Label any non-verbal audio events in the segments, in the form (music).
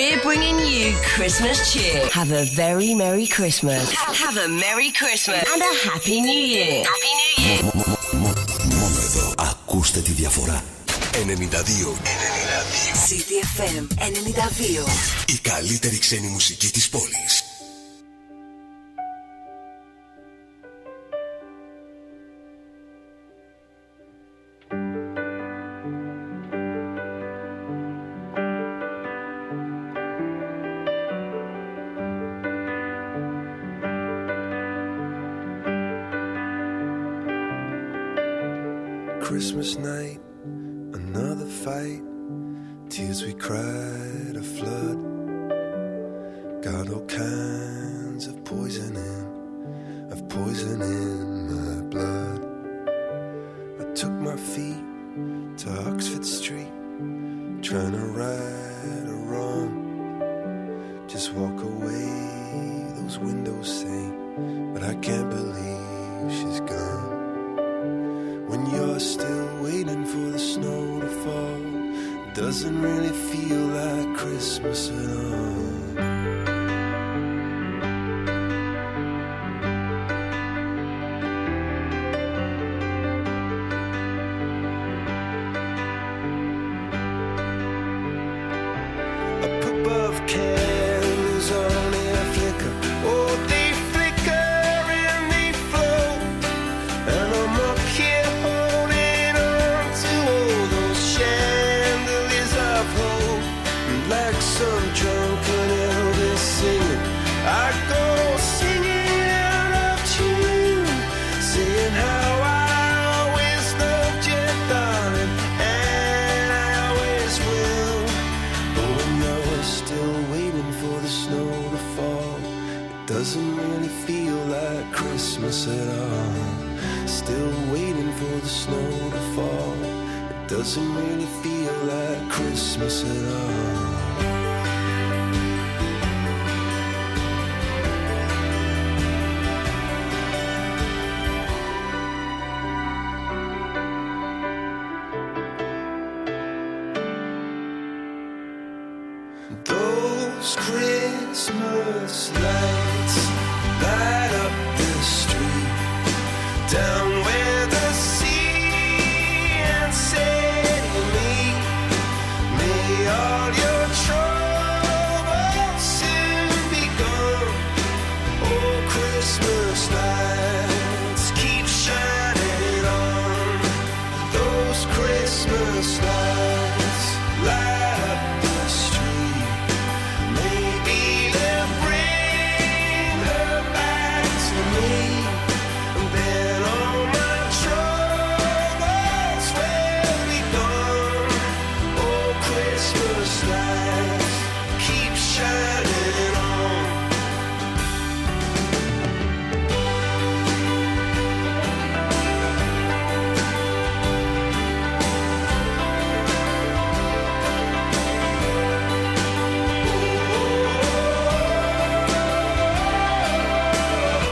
we're bringing you Christmas cheer. Have a very Merry Christmas. Have a Merry Christmas and a Happy New Year. Happy New Year. Μόνο εδώ ακούστε τη διαφορά. 92. 92. CDFM 92. Η καλύτερη ξένη μουσική της πόλης.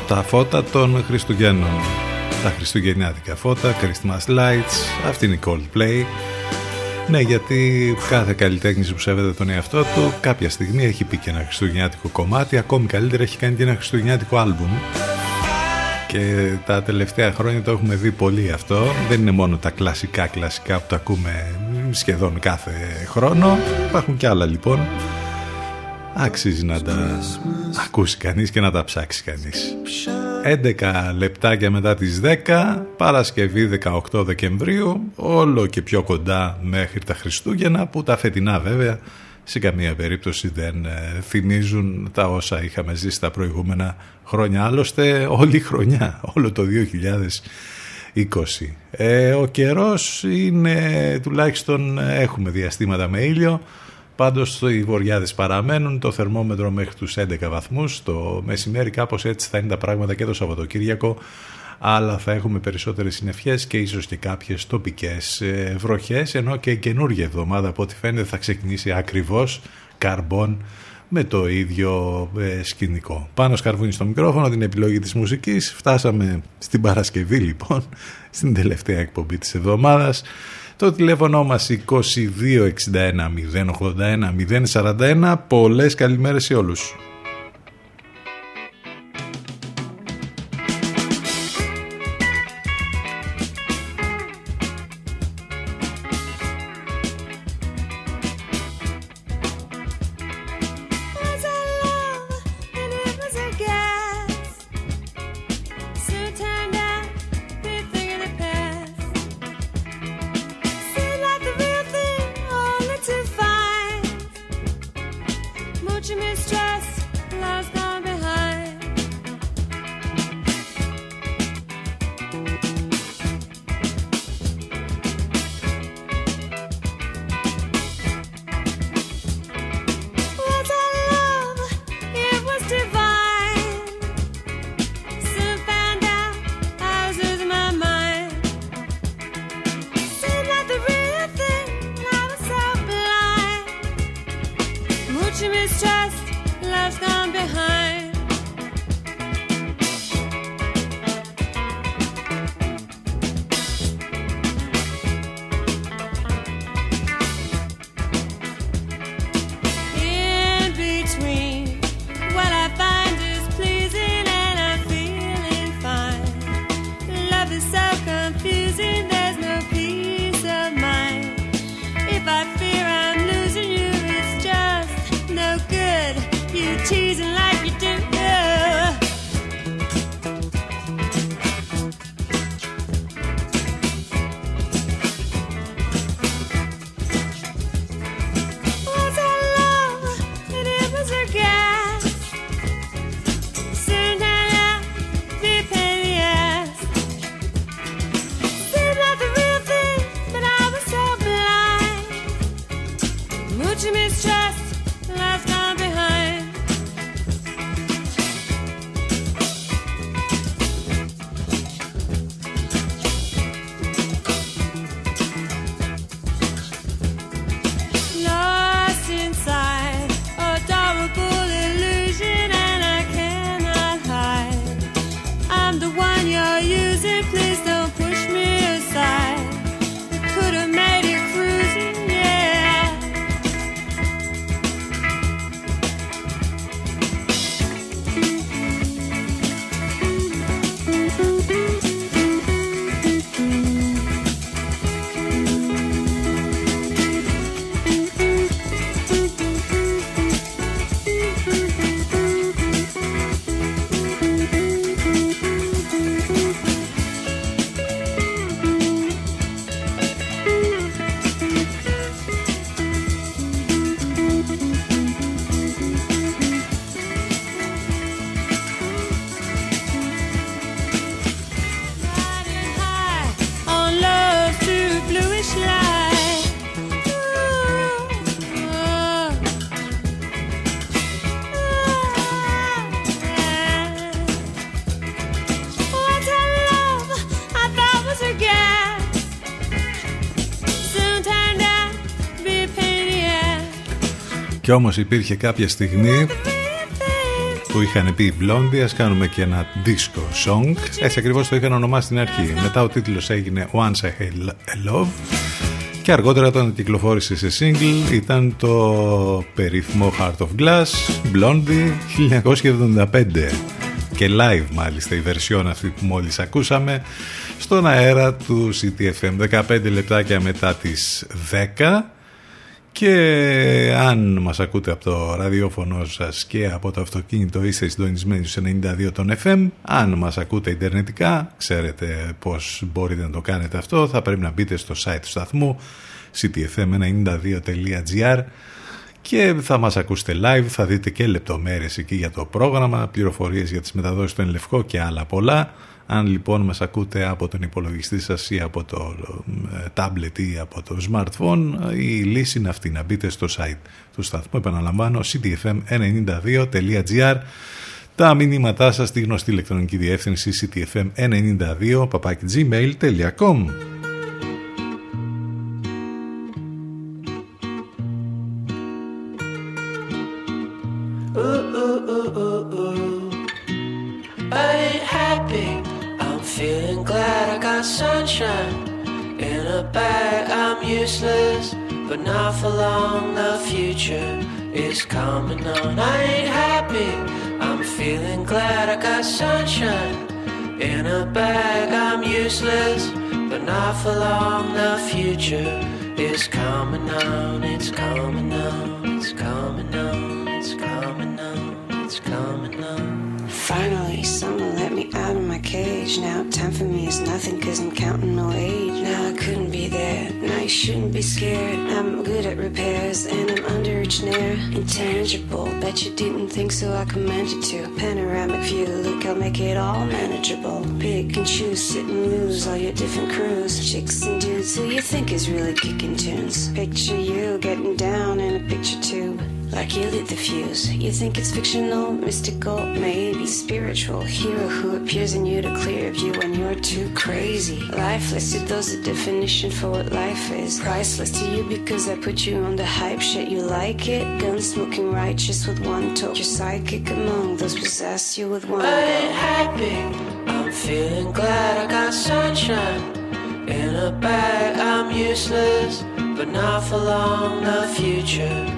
Τα φώτα των Χριστουγέννων. Τα χριστουγεννιάτικα φώτα, Christmas lights, αυτή είναι η Coldplay. Ναι, γιατί κάθε καλλιτέχνη που σέβεται τον εαυτό του κάποια στιγμή έχει πει και ένα χριστουγεννιάτικο κομμάτι, ακόμη καλύτερα έχει κάνει και ένα χριστουγεννιάτικο άλμπουμ. Και τα τελευταία χρόνια το έχουμε δει πολύ αυτό. Δεν είναι μόνο τα κλασικά κλασικά που τα ακούμε σχεδόν κάθε χρόνο. Υπάρχουν και άλλα λοιπόν. Άξιζε να τα ακούσει κανείς και να τα ψάξει κανείς. 11 λεπτάκια μετά τις 10, Παρασκευή 18 Δεκεμβρίου, όλο και πιο κοντά μέχρι τα Χριστούγεννα, που τα φετινά βέβαια σε καμία περίπτωση δεν ε, θυμίζουν τα όσα είχαμε ζήσει τα προηγούμενα χρόνια. Άλλωστε όλη η χρονιά, όλο το 2020. Ε, ο καιρός είναι, τουλάχιστον έχουμε διαστήματα με ήλιο, Πάντως οι βοριάδες παραμένουν, το θερμόμετρο μέχρι τους 11 βαθμούς, το μεσημέρι κάπως έτσι θα είναι τα πράγματα και το Σαββατοκύριακο, αλλά θα έχουμε περισσότερες συννεφιές και ίσως και κάποιες τοπικές ε, βροχές, ενώ και η καινούργια εβδομάδα από ό,τι φαίνεται θα ξεκινήσει ακριβώς καρμπών με το ίδιο ε, σκηνικό. Πάνω σκαρβούνι στο μικρόφωνο, την επιλογή της μουσικής. Φτάσαμε στην Παρασκευή λοιπόν, στην τελευταία εκπομπή της εβδομάδας Το τηλέφωνο μας 2261 081 041. Πολλές καλημέρες σε όλους. Κι όμως υπήρχε κάποια στιγμή που είχαν πει οι Blondie, ας κάνουμε και ένα disco song. Έτσι ακριβώς το είχαν ονομάσει στην αρχή. Μετά ο τίτλος έγινε Once I Had a Love και αργότερα όταν κυκλοφόρησε σε single ήταν το περίφημο Heart of Glass, Blondie 1975 και live μάλιστα η βερσιόν αυτή που μόλις ακούσαμε στον αέρα του CTFM 15 λεπτάκια μετά τις 10 και αν μας ακούτε από το ραδιόφωνο σας και από το αυτοκίνητο είστε συντονισμένοι στους 92 των FM αν μας ακούτε ιντερνετικά ξέρετε πως μπορείτε να το κάνετε αυτό. Θα πρέπει να μπείτε στο site του σταθμού ctfm92.gr και θα μας ακούσετε live, θα δείτε και λεπτομέρειες εκεί για το πρόγραμμα, πληροφορίες για τις μεταδόσεις του Ενλευκό και άλλα πολλά. Αν λοιπόν μας ακούτε από τον υπολογιστή σας ή από το ε, tablet ή από το smartphone, η λύση είναι αυτή, να μπείτε στο site του σταθμού, επαναλαμβάνω, ctfm92.gr τα μηνύματά σας στη γνωστή ηλεκτρονική διεύθυνση ctfm92 gmail.com useless, but not for long. The future is coming on. It's coming on. Now, time for me is nothing, cause I'm counting no age. Now, I couldn't be there. Now, you shouldn't be scared. I'm good at repairs, and I'm under each nair. Intangible, bet you didn't think so, I commend you to. Panoramic view, look, I'll make it all manageable. Pick and choose, sit and lose all your different crews. Chicks and dudes who you think is really kicking tunes. Picture you getting down in a picture tube. Like you lit the fuse. You think it's fictional, mystical, maybe spiritual. Hero who appears in you to clear you when you're too crazy. Lifeless to those the definition for what life is. Priceless to you because I put you on the hype shit. You like it? Gun smoking righteous with one toe. You're psychic among those possess you with one I ain't go. happy. I'm feeling glad I got sunshine in a bag. I'm useless, but not for long. The future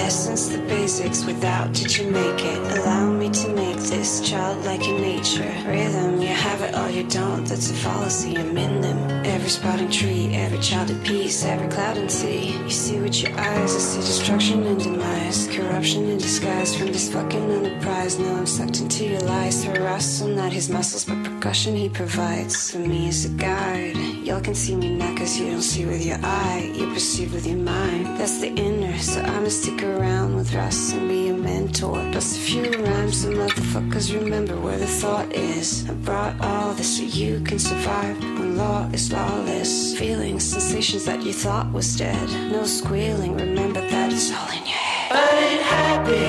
Essence, the basics, without did you make it? Allow me to make this childlike in nature. Rhythm, you have it or you don't, that's a fallacy, I'm in them. Every sprouting tree, every child at peace, every cloud and sea. You see with your eyes, I see destruction and demise. Corruption in disguise from this fucking enterprise. Now I'm sucked into your lies. Harass on not his muscles, but percussion he provides. For me as a guide. Y'all can see me now cause you don't see with your eye. You perceive with your mind. That's the inner, so I'ma stick around with Russ and be a mentor. Plus a few rhymes, so motherfuckers remember where the thought is. I brought all this so you can survive when law is lawless. Feelings, sensations that you thought was dead. No squealing, remember that it's all in your head. I ain't happy.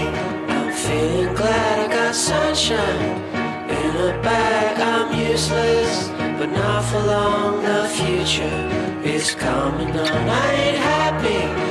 I'm feeling glad I got sunshine in a bag. I'm useless, but not for long. The future is coming on. I ain't happy.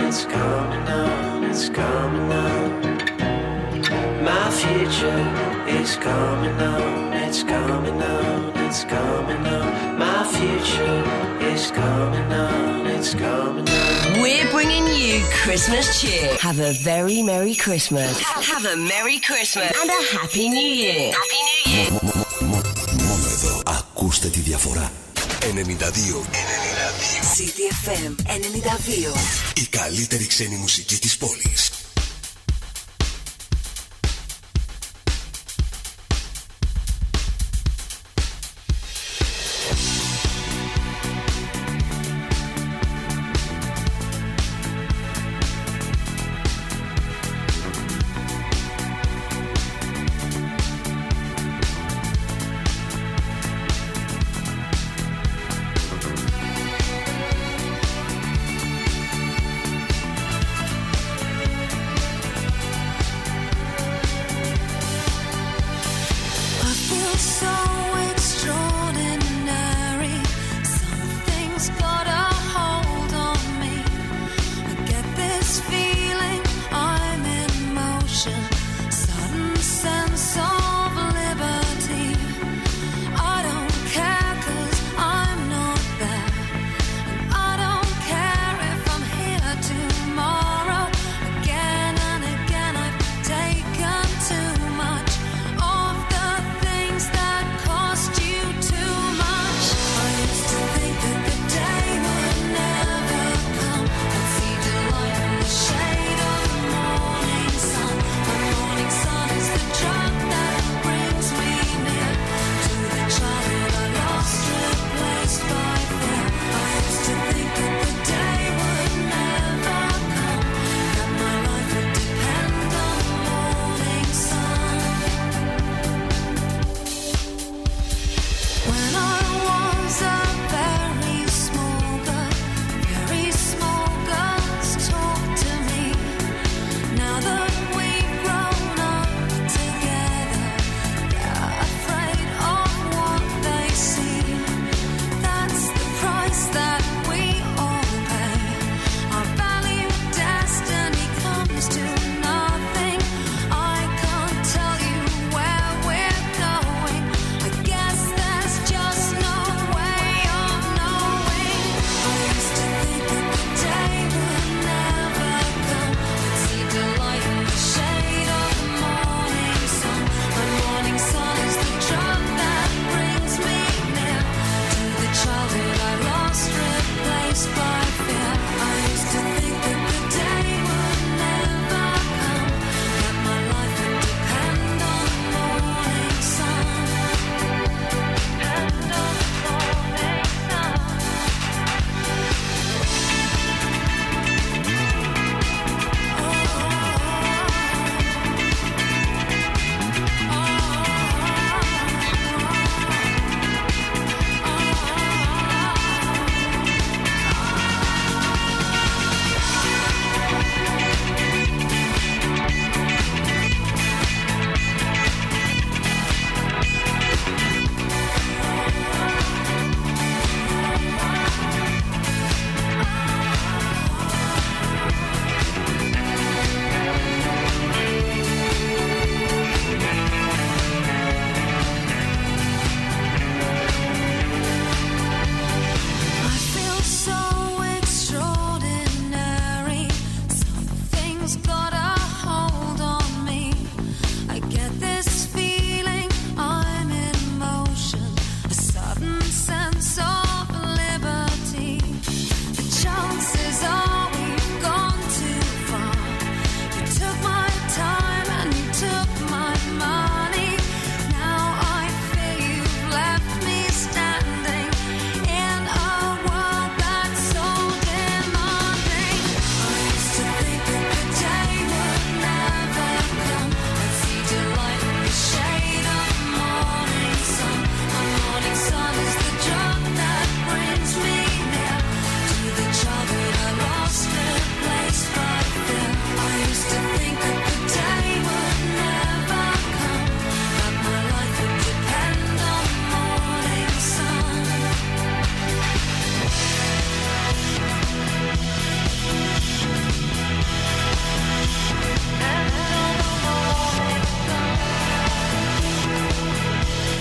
It's coming on. It's coming on. My future is coming on. It's coming on. It's coming on. My future is coming on. It's coming on. We're bringing you Christmas cheer. Have a very Merry Christmas. Ha- Have a Merry Christmas and a Happy New Year. Happy New Year. Μόνο εδώ. Ακούστε τη διαφορά. 92. 92. CDFM 92. Η καλύτερη ξένη μουσική της πόλης.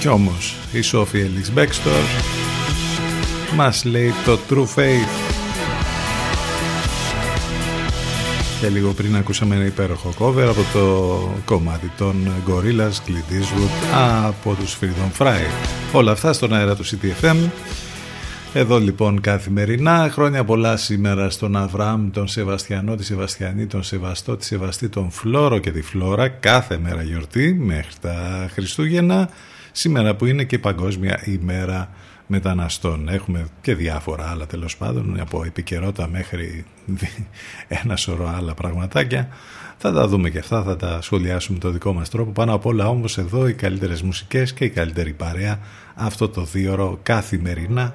Κι όμως η Σόφη Ελίξ Μπέκστορ μας λέει το True Faith. Και λίγο πριν ακούσαμε ένα υπέροχο cover από το κομμάτι των Gorillaz Clint Eastwood από τους Freedom Fry. Όλα αυτά στον αέρα του CTFM εδώ λοιπόν καθημερινά χρόνια πολλά σήμερα στον Αβραάμ, τον Σεβαστιανό, τη Σεβαστιανή, τον Σεβαστό, τη Σεβαστή, τον Φλόρο και τη Φλόρα κάθε μέρα γιορτή μέχρι τα Χριστούγεννα σήμερα που είναι και Παγκόσμια ημέρα μεταναστών. Έχουμε και διάφορα άλλα τέλος πάντων από επικαιρότητα μέχρι (laughs) ένα σωρό άλλα πραγματάκια. Θα τα δούμε και αυτά, θα τα σχολιάσουμε με το δικό μας τρόπο. Πάνω απ' όλα όμως εδώ οι καλύτερες μουσικές και η καλύτερη παρέα αυτό το δίωρο καθημερινά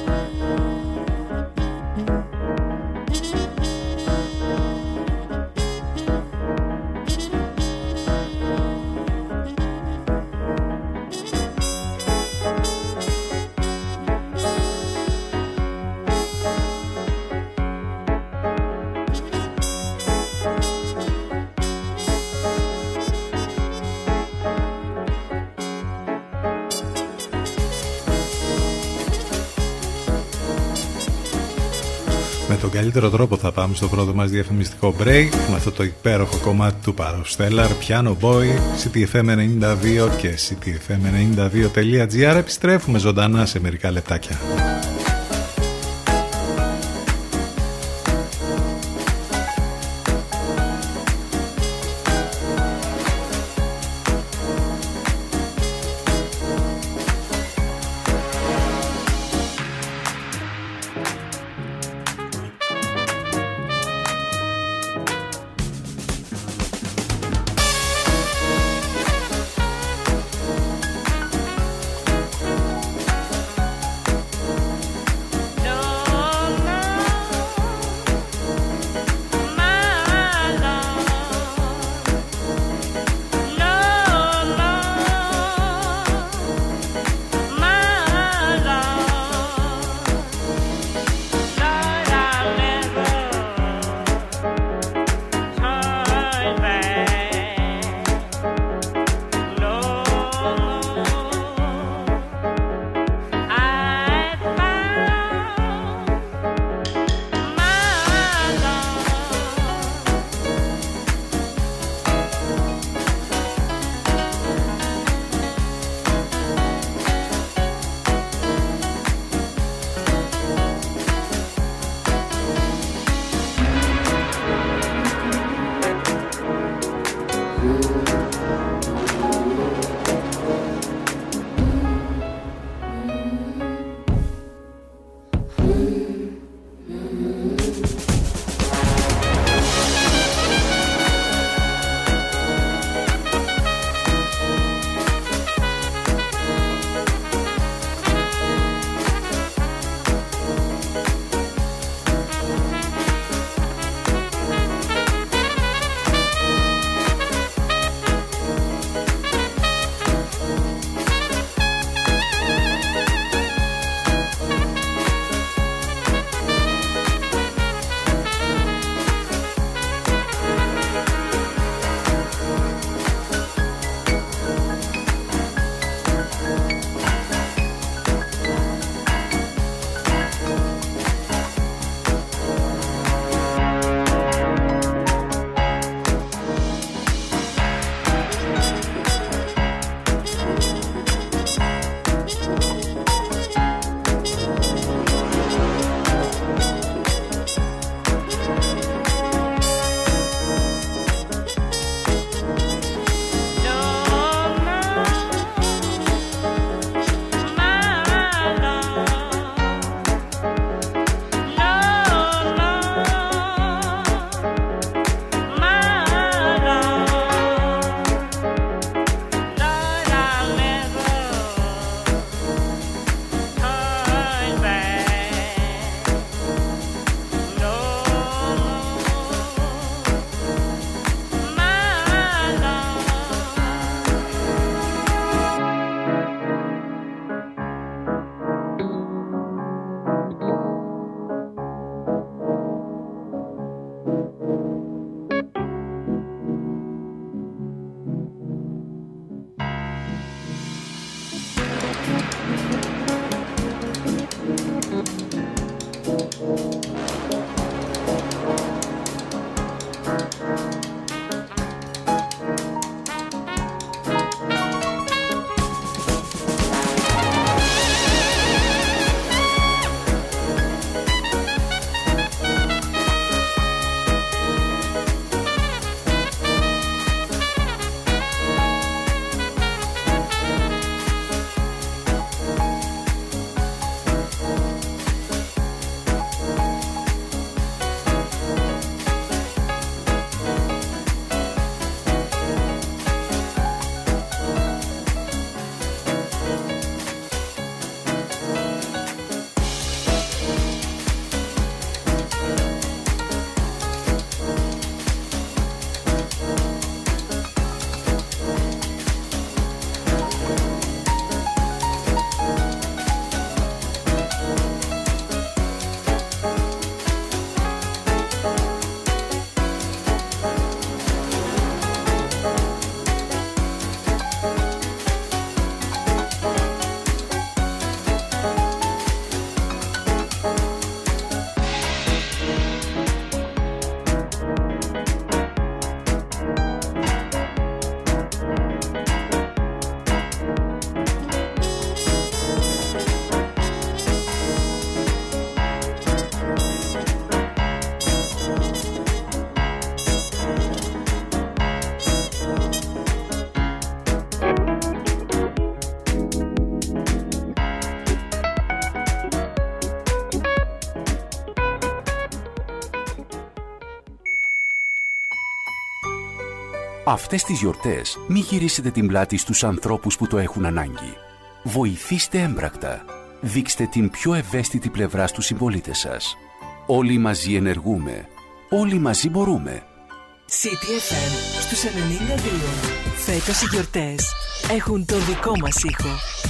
Καλύτερο τρόπο θα πάμε στο πρώτο μας διαφημιστικό break με αυτό το υπέροχο κομμάτι του Παροστέλλαρ Piano Boy, CTFM92 και CTFM92.gr επιστρέφουμε ζωντανά σε μερικά λεπτάκια. Αυτές τις γιορτές μη γυρίσετε την πλάτη στους ανθρώπους που το έχουν ανάγκη. Βοηθήστε έμπρακτα. Δείξτε την πιο ευαίσθητη πλευρά στους συμπολίτες σας. Όλοι μαζί ενεργούμε. Όλοι μαζί μπορούμε. CTFM στους 92. Φέτος οι γιορτές έχουν το δικό μας ήχο,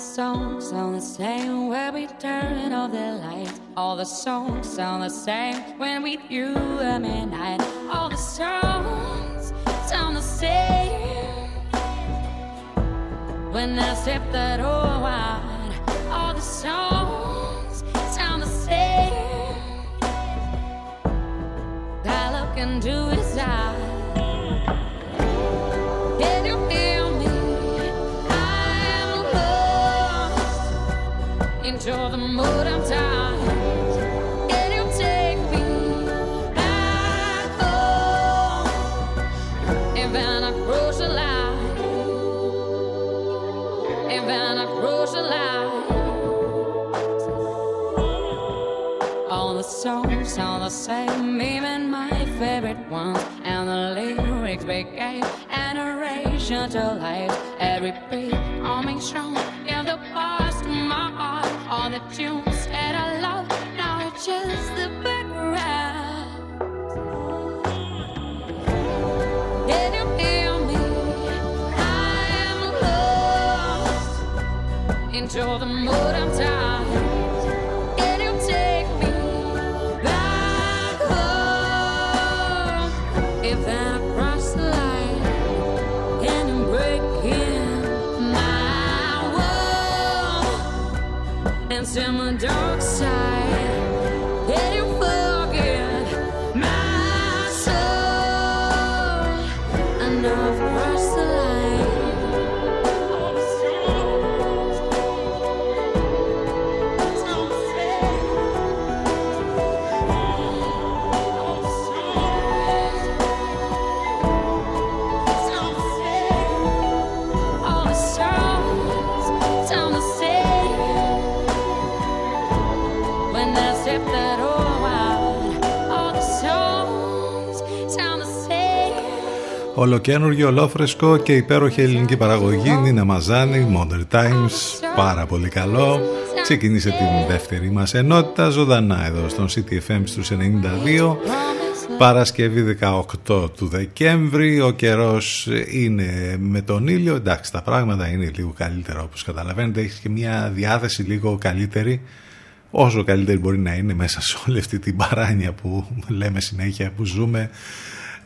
Songs sound the same when we turn off the lights. All the songs sound the same when we view at night. All the songs sound the same when I step that door wide. All the songs into the mood I'm tired. Take me back home? If I cross the line, if I cross the line, all the songs sound the same, even my favorite ones, and the lyrics became an narration to life. Every beat on me strong, in the my heart, the tunes that I love, now it's just the background. Can you hear me? I am lost into the mood I'm in the dark side. Ολοκένουργιο, ολόφρεσκο και υπέροχη ελληνική παραγωγή. Νίνα Μαζάνη, Modern Times. Πάρα πολύ καλό. Ξεκίνησε την δεύτερη μας ενότητα ζωντανά εδώ στον CTFM στους 92 Παρασκευή 18 του Δεκέμβρη Ο καιρός είναι με τον ήλιο Εντάξει τα πράγματα είναι λίγο καλύτερα όπως καταλαβαίνετε Έχεις και μια διάθεση λίγο καλύτερη Όσο καλύτερη μπορεί να είναι μέσα σε όλη αυτή την παράνοια που λέμε συνέχεια που ζούμε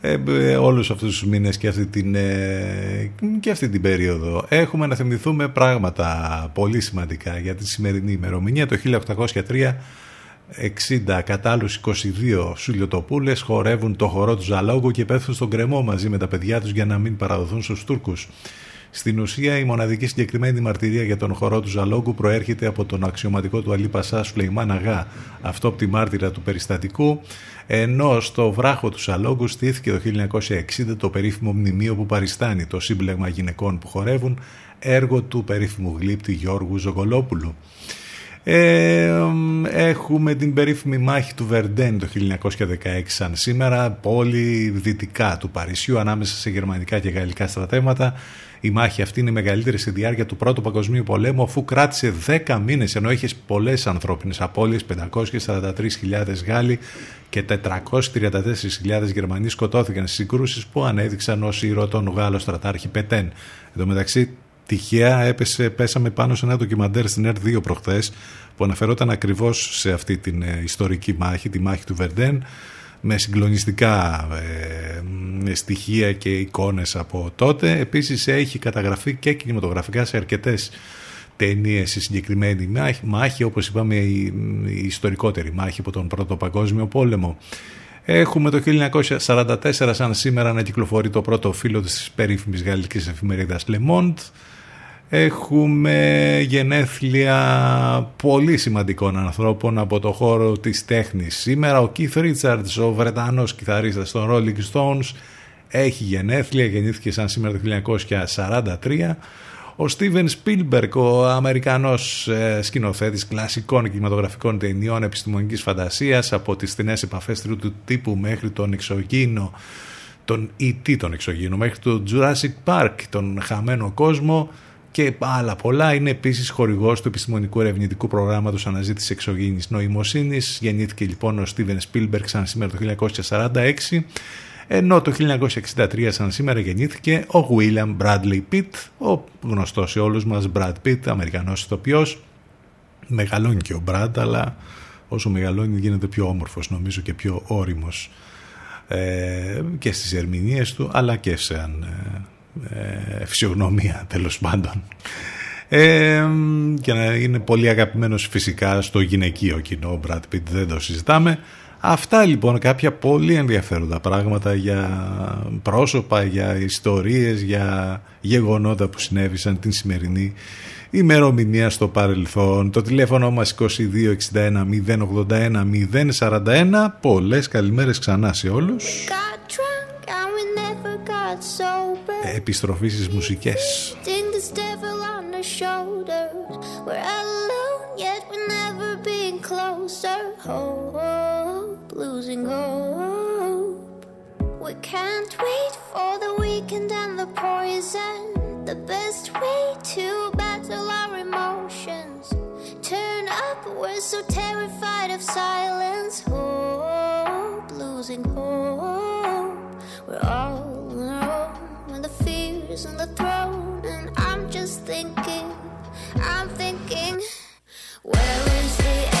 ε, ε, όλους αυτούς τους μήνες και αυτή, την, ε, και αυτή την περίοδο. Έχουμε να θυμηθούμε πράγματα πολύ σημαντικά για τη σημερινή ημερομηνία. Το 1803 60 κατάλληλους 22 σουλιοτοπούλες χορεύουν το χορό του Ζαλόγου και πέφτουν στον κρεμό μαζί με τα παιδιά τους για να μην παραδοθούν στους Τούρκους. Στην ουσία, η μοναδική συγκεκριμένη μαρτυρία για τον χορό του Ζαλόγκου προέρχεται από τον αξιωματικό του Αλή Πασά Σουλεϊμάν Αγά, αυτό από τη μάρτυρα του περιστατικού, ενώ στο βράχο του Ζαλόγκου στήθηκε το 1960 το περίφημο μνημείο που παριστάνει το σύμπλεγμα γυναικών που χορεύουν, έργο του περίφημου γλύπτη Γιώργου Ζωγολόπουλου. Ε, έχουμε την περίφημη μάχη του Βερντέν το 1916 σαν σήμερα, πόλη δυτικά του Παρισιού ανάμεσα σε γερμανικά και γαλλικά στρατεύματα η μάχη αυτή είναι η μεγαλύτερη στη διάρκεια του Πρώτου Παγκοσμίου Πολέμου, αφού κράτησε 10 μήνες, ενώ είχες πολλές ανθρώπινες απώλειες, 543.000 Γάλλοι και 434.000 Γερμανοί σκοτώθηκαν στις συγκρούσεις που ανέδειξαν ως ήρωα τον Γάλλο στρατάρχη Πετέν. Εν τω μεταξύ, τυχαία έπεσε, πέσαμε πάνω σε ένα ντοκιμαντέρ στην ΕΡΤ2 προχθές που αναφερόταν ακριβώς σε αυτή την ε, ιστορική μάχη, τη μάχη του Βερντέν με συγκλονιστικά ε, στοιχεία και εικόνες από τότε. Επίσης έχει καταγραφεί και κινηματογραφικά σε αρκετές ταινίες η συγκεκριμένη μάχη, όπως είπαμε η, η ιστορικότερη μάχη από τον Πρώτο Παγκόσμιο Πόλεμο. Έχουμε το 1944 σαν σήμερα να κυκλοφορεί το πρώτο φύλλο της περίφημης γαλλικής εφημερίδας Le Monde Έχουμε γενέθλια πολύ σημαντικών ανθρώπων από το χώρο της τέχνης. Σήμερα ο Keith Richards, ο Βρετανός κιθαρίστας των Rolling Stones, έχει γενέθλια, γεννήθηκε σαν σήμερα το 1943. Ο Steven Spielberg, ο Αμερικανός ε, σκηνοθέτης κλασικών κινηματογραφικών ταινιών επιστημονικής φαντασίας από τις στενές επαφές του τύπου μέχρι τον εξωγήινο τον E.T. τον εξωγήινο μέχρι το Jurassic Park, τον χαμένο κόσμο και άλλα πολλά. Είναι επίσης χορηγός του επιστημονικού ερευνητικού προγράμματος αναζήτησης εξωγήινης νοημοσύνης. Γεννήθηκε λοιπόν ο Στίβεν Σπίλμπεργκ σαν σήμερα το 1946. Ενώ το 1963 σαν σήμερα γεννήθηκε ο William Bradley Pitt, ο γνωστός σε όλους μας Brad Pitt, Αμερικανός ηθοποιός. Μεγαλώνει και ο Brad, αλλά όσο μεγαλώνει γίνεται πιο όμορφος νομίζω και πιο όριμος ε, και στις ερμηνείες του, αλλά και σαν ε, ε, φυσιογνωμία τέλος πάντων. Ε, και να είναι πολύ αγαπημένος φυσικά στο γυναικείο κοινό ο Brad Pitt δεν το συζητάμε. Αυτά λοιπόν κάποια πολύ ενδιαφέροντα πράγματα για πρόσωπα, για ιστορίες για γεγονότα που συνέβησαν την σημερινή ημερομηνία στο παρελθόν. Το τηλέφωνο μας 2261 081 041 πολλές καλημέρες ξανά σε όλους επιστροφή στις μουσικές. We can't wait for the weekend and the poison. The best way to battle our emotions. Turn up, we're so terrified of silence. Hope, losing hope. We're all alone when the on the throne. And I'm just thinking, I'm thinking, where is the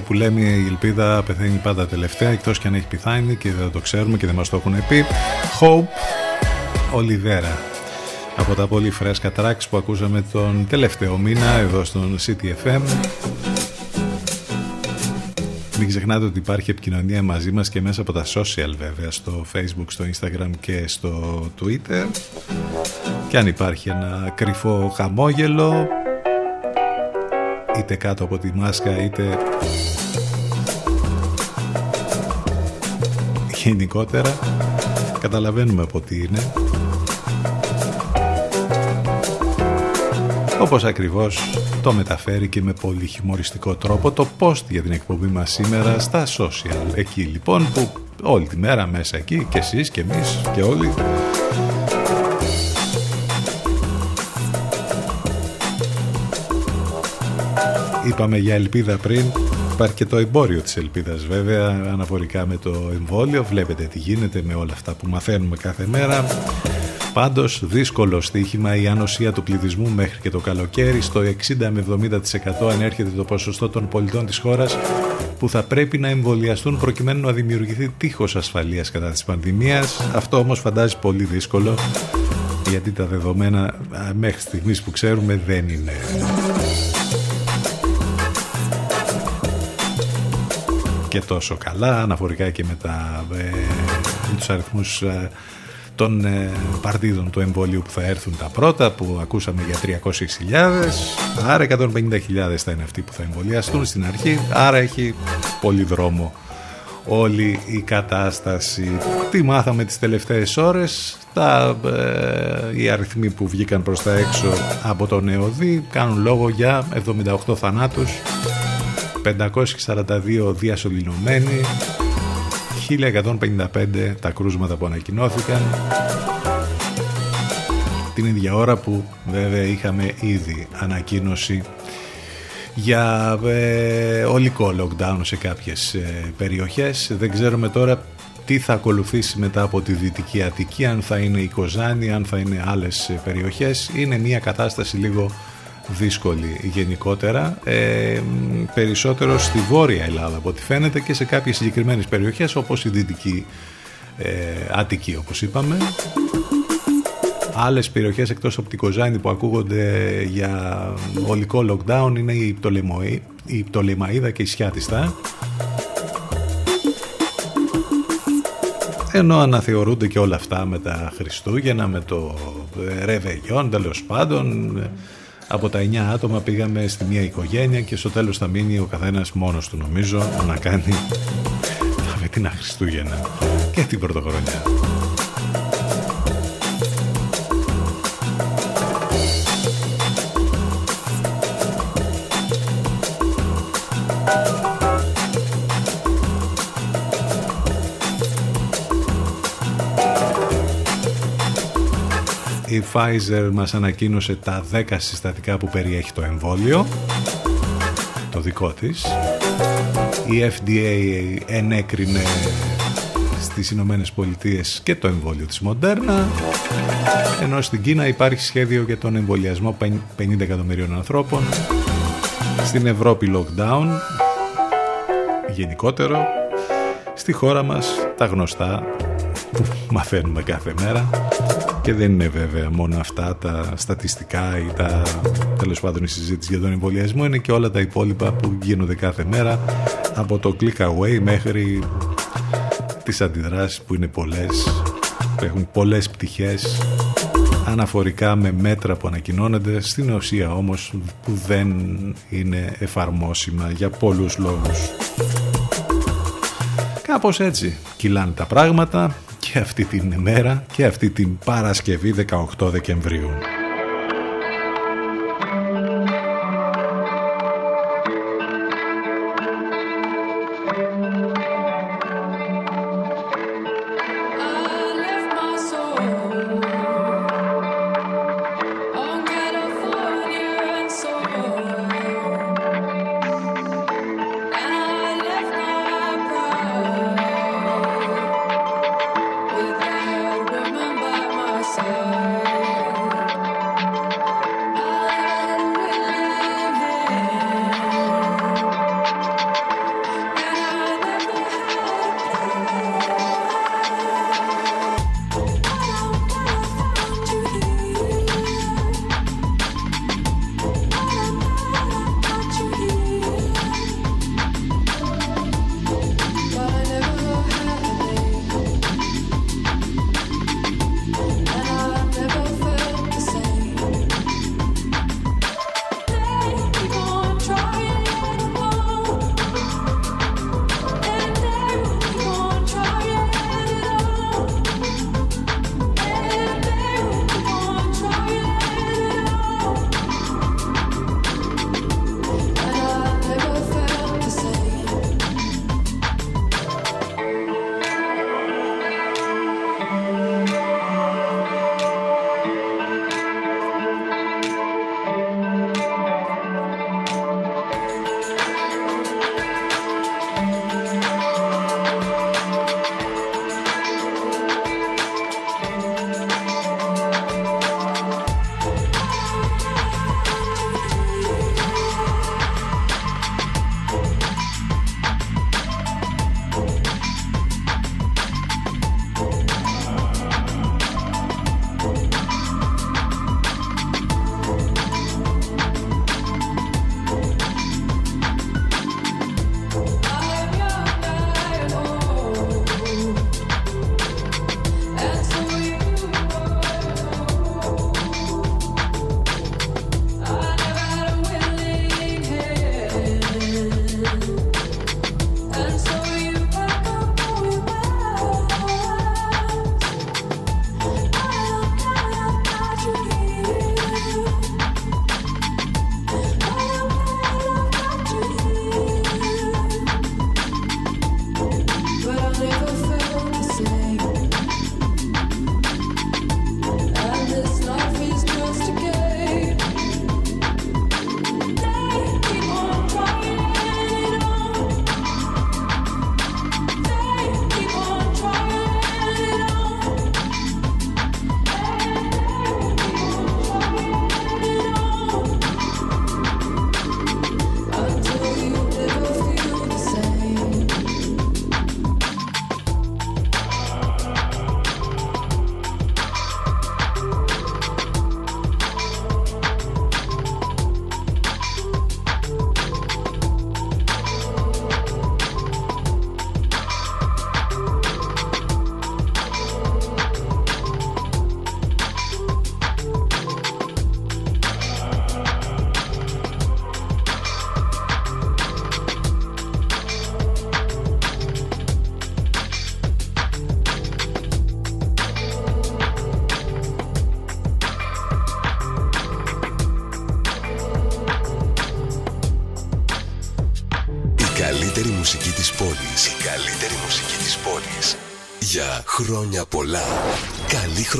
αυτό που λέμε η ελπίδα πεθαίνει πάντα τελευταία εκτός και αν έχει πεθάνει και δεν το ξέρουμε και δεν μας το έχουν πει. Hope Olivera. Από τα πολύ φρέσκα tracks που ακούσαμε τον τελευταίο μήνα εδώ στον CTFM μην ξεχνάτε ότι υπάρχει επικοινωνία μαζί μας και μέσα από τα social βέβαια στο facebook, στο instagram και στο twitter. Και αν υπάρχει ένα κρυφό χαμόγελο είτε κάτω από τη μάσκα είτε γενικότερα. Καταλαβαίνουμε από τι είναι. Όπως ακριβώς το μεταφέρει και με πολύ χιουμοριστικό τρόπο το post για την εκπομπή μας σήμερα στα social. Εκεί λοιπόν που όλη τη μέρα μέσα εκεί και εσείς και εμείς και όλοι. Είπαμε για ελπίδα πριν. Υπάρχει και το εμπόριο της ελπίδας βέβαια αναφορικά με το εμβόλιο. Βλέπετε τι γίνεται με όλα αυτά που μαθαίνουμε κάθε μέρα. Πάντως δύσκολο στοίχημα η ανοσία του πληθυσμού μέχρι και το καλοκαίρι στο 60 με 70% ανέρχεται το ποσοστό των πολιτών της χώρας που θα πρέπει να εμβολιαστούν προκειμένου να δημιουργηθεί τείχος ασφαλείας κατά της πανδημίας. Αυτό όμως φαντάζει πολύ δύσκολο γιατί τα δεδομένα α, μέχρι στιγμής που ξέρουμε δεν είναι και τόσο καλά αναφορικά και με, τα, ε, με τους αριθμούς ε, των ε, παρτίδων του εμβολίου που θα έρθουν τα πρώτα που ακούσαμε για 300.000 άρα 150.000 θα είναι αυτοί που θα εμβολιαστούν στην αρχή. Άρα έχει πολύ δρόμο όλη η κατάσταση. Τι μάθαμε τις τελευταίες ώρες; Τα, ε, οι αριθμοί που βγήκαν προς τα έξω από το ΝΕΟΔΙ κάνουν λόγο για 78 θανάτους 542 διασωληνωμένοι 1155 τα κρούσματα που ανακοινώθηκαν. Την ίδια ώρα που βέβαια είχαμε ήδη ανακοίνωση για ε, ολικό lockdown σε κάποιες ε, περιοχές. Δεν ξέρουμε τώρα τι θα ακολουθήσει μετά από τη Δυτική Αττική αν θα είναι η Κοζάνη, αν θα είναι άλλες ε, περιοχές. Είναι μια κατάσταση λίγο δύσκολη γενικότερα ε, περισσότερο στη Βόρεια Ελλάδα από ό,τι φαίνεται και σε κάποιες συγκεκριμένες περιοχές όπως η Δυτική ε, Αττική όπως είπαμε. Άλλες περιοχές εκτός από την Κοζάνη που ακούγονται για ολικό lockdown είναι η, Πτολεμοή, η Πτολεμαίδα και η Σιάτιστα. Ενώ αναθεωρούνται και όλα αυτά με τα Χριστούγεννα, με το Ρεβεγιόν τέλος πάντων από τα 9 άτομα πήγαμε στη μία οικογένεια και στο τέλος θα μείνει ο καθένας μόνος του νομίζω να κάνει τα φετινά Χριστούγεννα και την Πρωτοχρονιά. Η Pfizer μας ανακοίνωσε τα 10 συστατικά που περιέχει το εμβόλιο. Το δικό της. Η FDA ενέκρινε στις Ηνωμένες Πολιτείες και το εμβόλιο της Moderna ενώ στην Κίνα υπάρχει σχέδιο για τον εμβολιασμό 50 εκατομμυρίων ανθρώπων. Στην Ευρώπη lockdown. Γενικότερο. Στη χώρα μας τα γνωστά που μαθαίνουμε κάθε μέρα και δεν είναι βέβαια μόνο αυτά τα στατιστικά ή τα τέλος πάντων η συζήτηση για τον εμβολιασμό. Είναι και όλα τα υπόλοιπα που γίνονται κάθε μέρα από το click away μέχρι τις αντιδράσεις που είναι πολλές που έχουν πολλές πτυχές αναφορικά με μέτρα που ανακοινώνονται. Στην ουσία όμως που δεν είναι εφαρμόσιμα για πολλούς λόγους. Κάπως έτσι κυλάνε τα πράγματα και αυτή την ημέρα και αυτή την Παρασκευή 18 Δεκεμβρίου.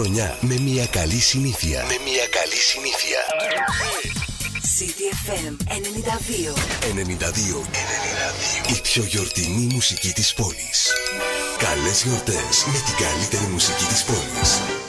Χρονιά με μια καλή συνήθεια. Με μια καλή συνήθεια. CDFM 92. 92. 92. Η πιο γιορτινή μουσική της πόλης. Καλές γιορτές με την καλύτερη μουσική της πόλης.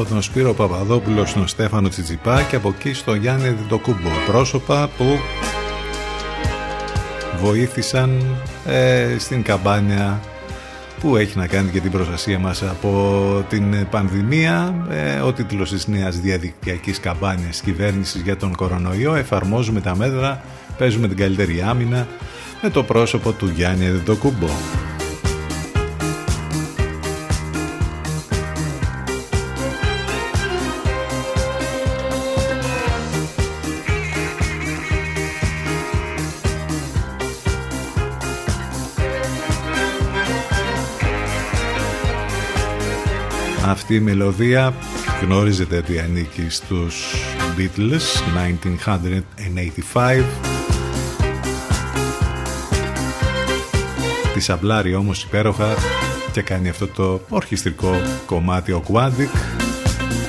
Από τον Σπύρο Παπαδόπουλο στον Στέφανο Τσιτσιπά και από εκεί στο Γιάννη Διτοκούμπο πρόσωπα που βοήθησαν ε, στην καμπάνια που έχει να κάνει και την προστασία μας από την πανδημία. Ε, ο τίτλος της νέας διαδικτυακής καμπάνιας κυβέρνησης για τον κορονοϊό εφαρμόζουμε τα μέτρα, παίζουμε την καλύτερη άμυνα με το πρόσωπο του Γιάννη Διτοκούμπο. Αυτή η μελωδία. Γνωρίζετε ότι ανήκει στους Beatles 1985 Τη σαμπλάρει όμως υπέροχα και κάνει αυτό το ορχιστρικό κομμάτι ο Quantic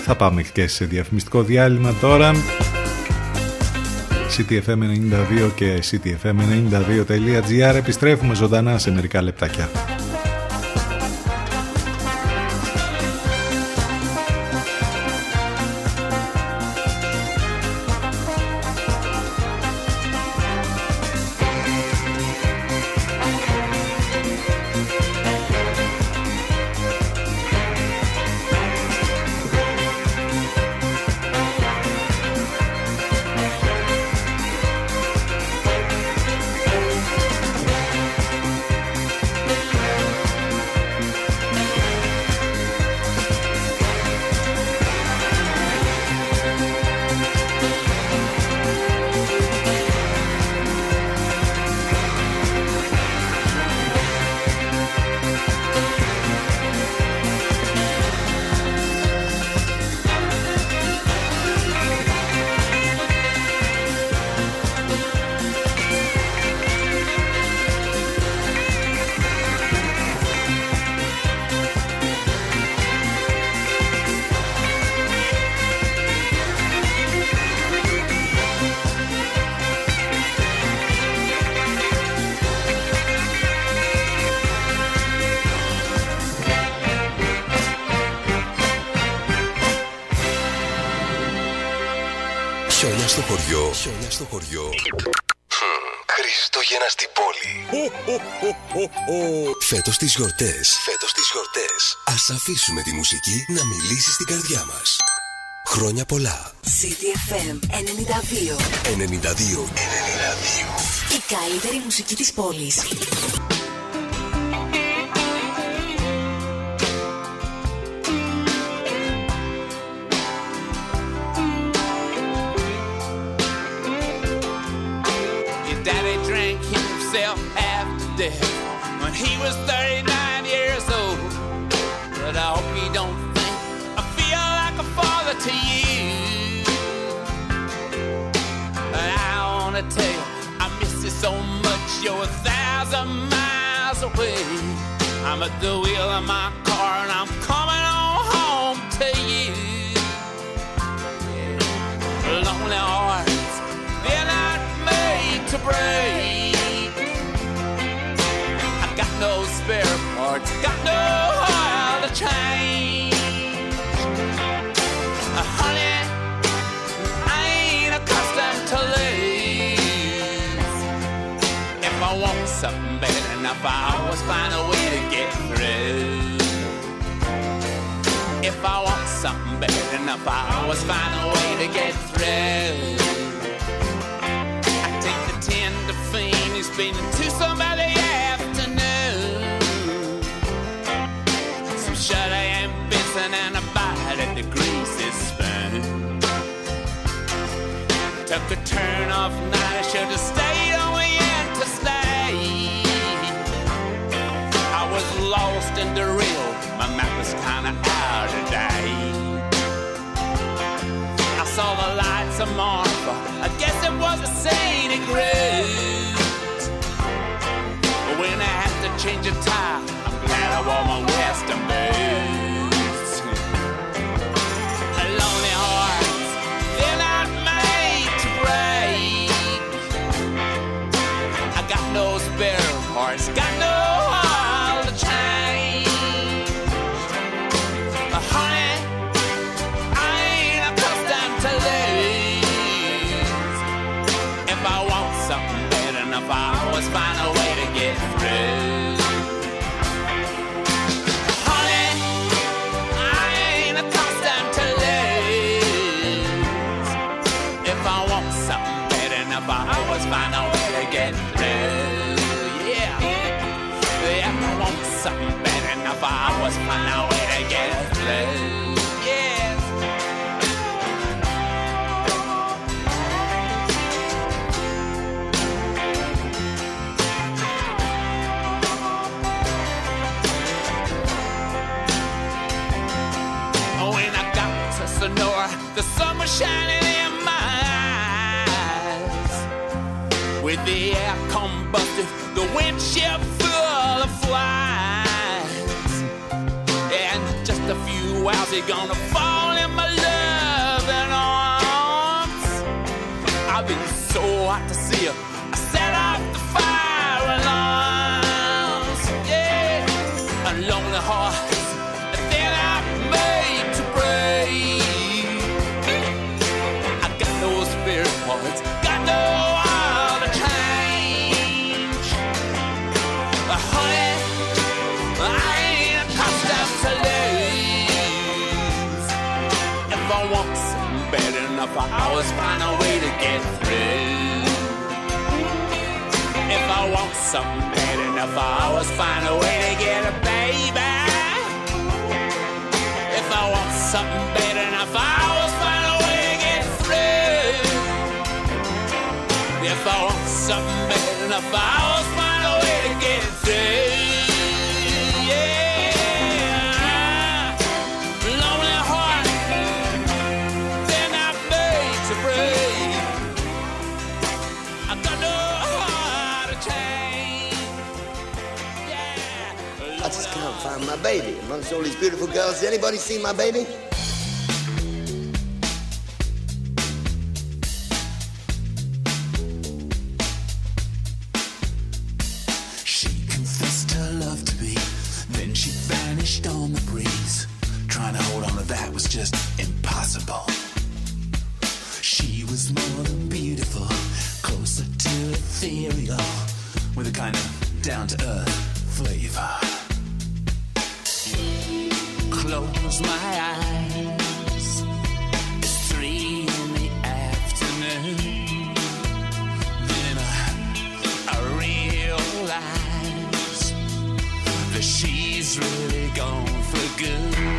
Θα πάμε και σε διαφημιστικό διάλειμμα τώρα. CTFM92 και CTFM92.gr επιστρέφουμε ζωντανά σε μερικά λεπτάκια. Χιόνια στο χωριό. Χμ, Χριστούγεννα στην πόλη. Φέτος τις γιορτές. Φέτος τις γιορτές. Ας αφήσουμε τη μουσική να μιλήσει στην καρδιά μας. Χρόνια πολλά. CTFM 92. 92. 92. Η καλύτερη μουσική της πόλης. but the better enough, I always find a way to get through. I take the tender fiend who's been to somebody afternoon. Some shut and Benson and a bite at the greasy spoon. Took a turn off night, I should have stayed on the interstate. I was lost in the real, my map was kinda out the lights of I guess it was a scenic route. But when I had to change a tire, I'm glad I wore my the sun was shining in my eyes. With the air combusted, the windshield full of flies. And just a few hours, you're gonna fall in my loving arms. I've been so hot to always find a way to get through. If I want something bad enough, I always find a way to get a baby. If I want something bad enough, I always find a way to get through. If I want something bad enough, I always find a way to get through. my baby. Amongst all these beautiful girls, has anybody seen my baby? She confessed her love to me, then she vanished on the breeze. Trying to hold on to that was just impossible. She was more than beautiful, closer to ethereal, with a kind of down to earth flavor. Close my eyes. It's three in the afternoon. Then I, I realize that she's really gone for good.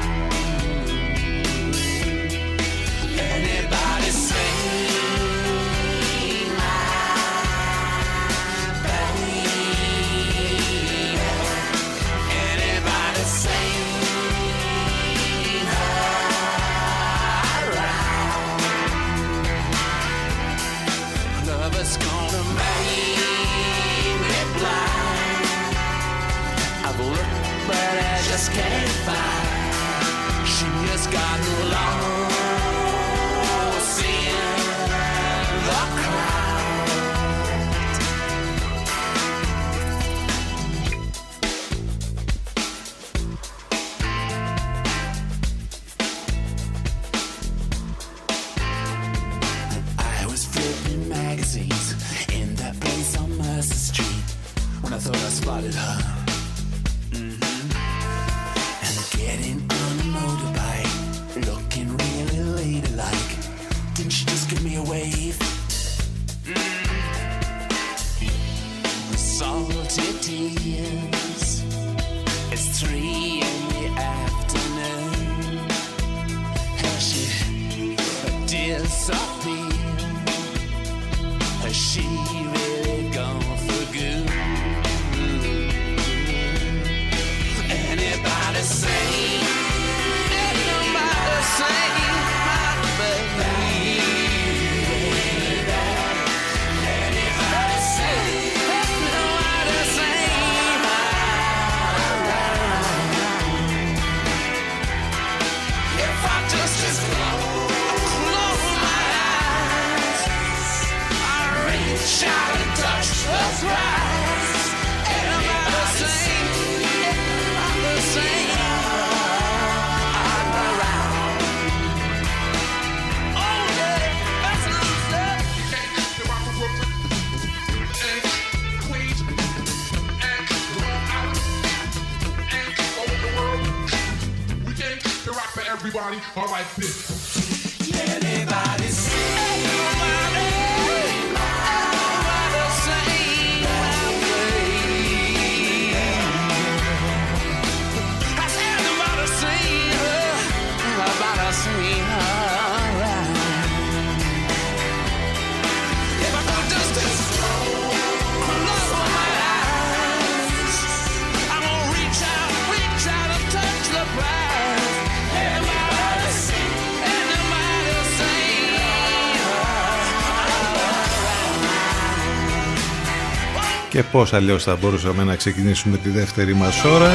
Και πώς αλλιώς θα μπορούσαμε να ξεκινήσουμε τη δεύτερη μας ώρα.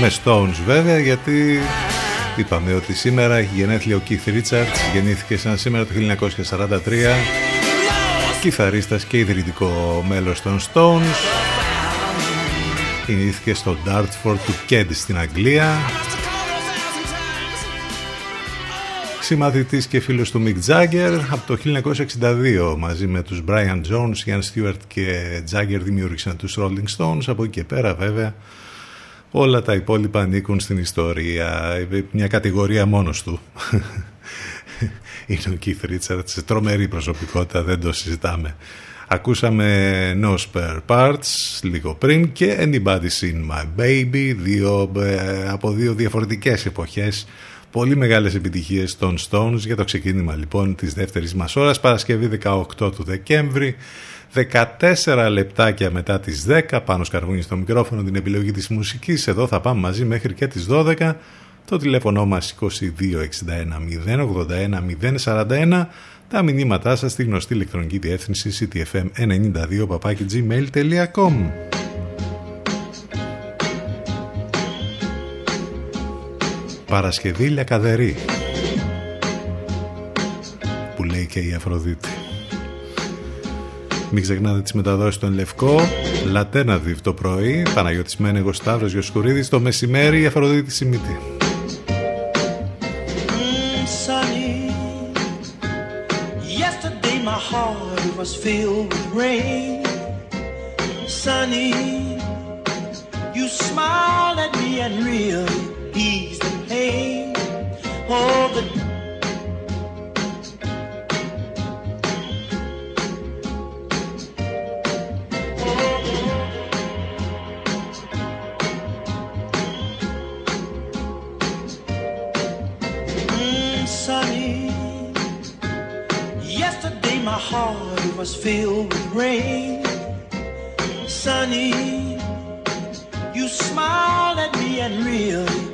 Με Stones βέβαια γιατί είπαμε ότι σήμερα έχει γενέθλια ο Keith Richards γεννήθηκε σαν σήμερα το 1943 κιθαρίστας και ιδρυτικό μέλος των Stones. Γεννήθηκε στο Dartford του Kent στην Αγγλία συμμαθητής και φίλος του Mick Jagger από το 1962 μαζί με τους Brian Jones, Ian Stewart και Jagger δημιούργησαν τους Rolling Stones. Από εκεί και πέρα βέβαια όλα τα υπόλοιπα ανήκουν στην ιστορία. Μια κατηγορία μόνος του. (laughs) Είναι ο Keith Richards τρομερή προσωπικότητα δεν το συζητάμε. Ακούσαμε No Spare Parts λίγο πριν και Anybody Seen My Baby δύο, ε, από δύο διαφορετικές εποχές Πολύ μεγάλες επιτυχίες των Stones. Για το ξεκίνημα λοιπόν της δεύτερης μας ώρας Παρασκευή 18 του Δεκέμβρη 14 λεπτάκια μετά τις 10 πάνω σκαρβούνι στο μικρόφωνο την επιλογή της μουσικής. Εδώ θα πάμε μαζί μέχρι και τις 12 το τηλέφωνο μας 2261 081 041 τα μηνύματά σας στη γνωστή ηλεκτρονική διεύθυνση ctfm92 gmail.com Παρασκευή Λιακαδερή που λέει και η Αφροδίτη μην ξεχνάτε τις μεταδόσεις στον Λευκό Λατένα Διβ το πρωί Παναγιώτης Μένεγος Σταύρος Γιοσκουρίδης Το μεσημέρι η Αφροδίτη Σιμίτη Mm, sunny. Yesterday my heart was filled with rain. Sunny, you smiled at me and really eased the pain. The Mm, sunny. Yesterday my heart was filled with rain. Sunny, you smiled at me and really.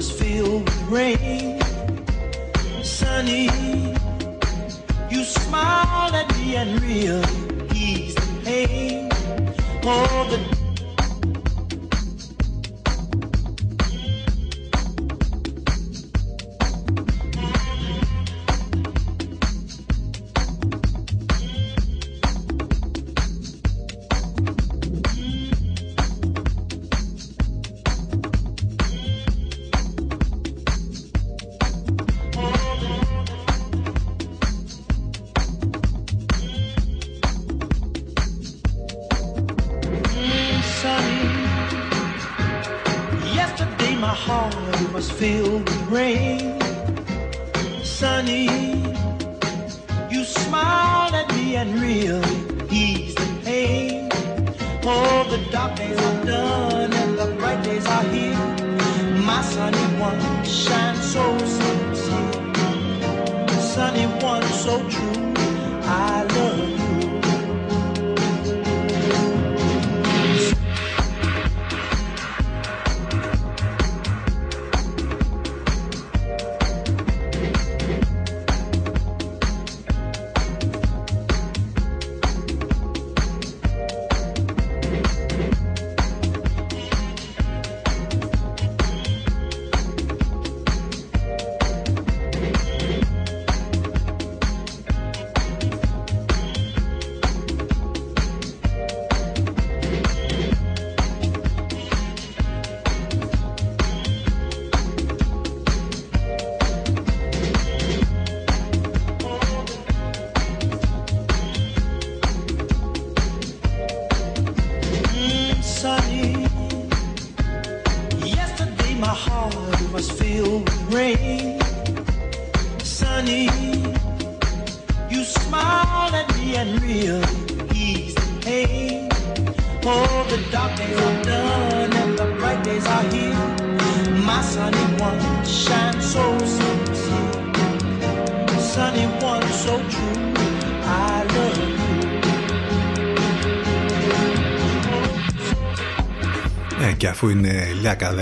was filled with rain. Sunny, you smiled at me and really eased the pain. Oh, the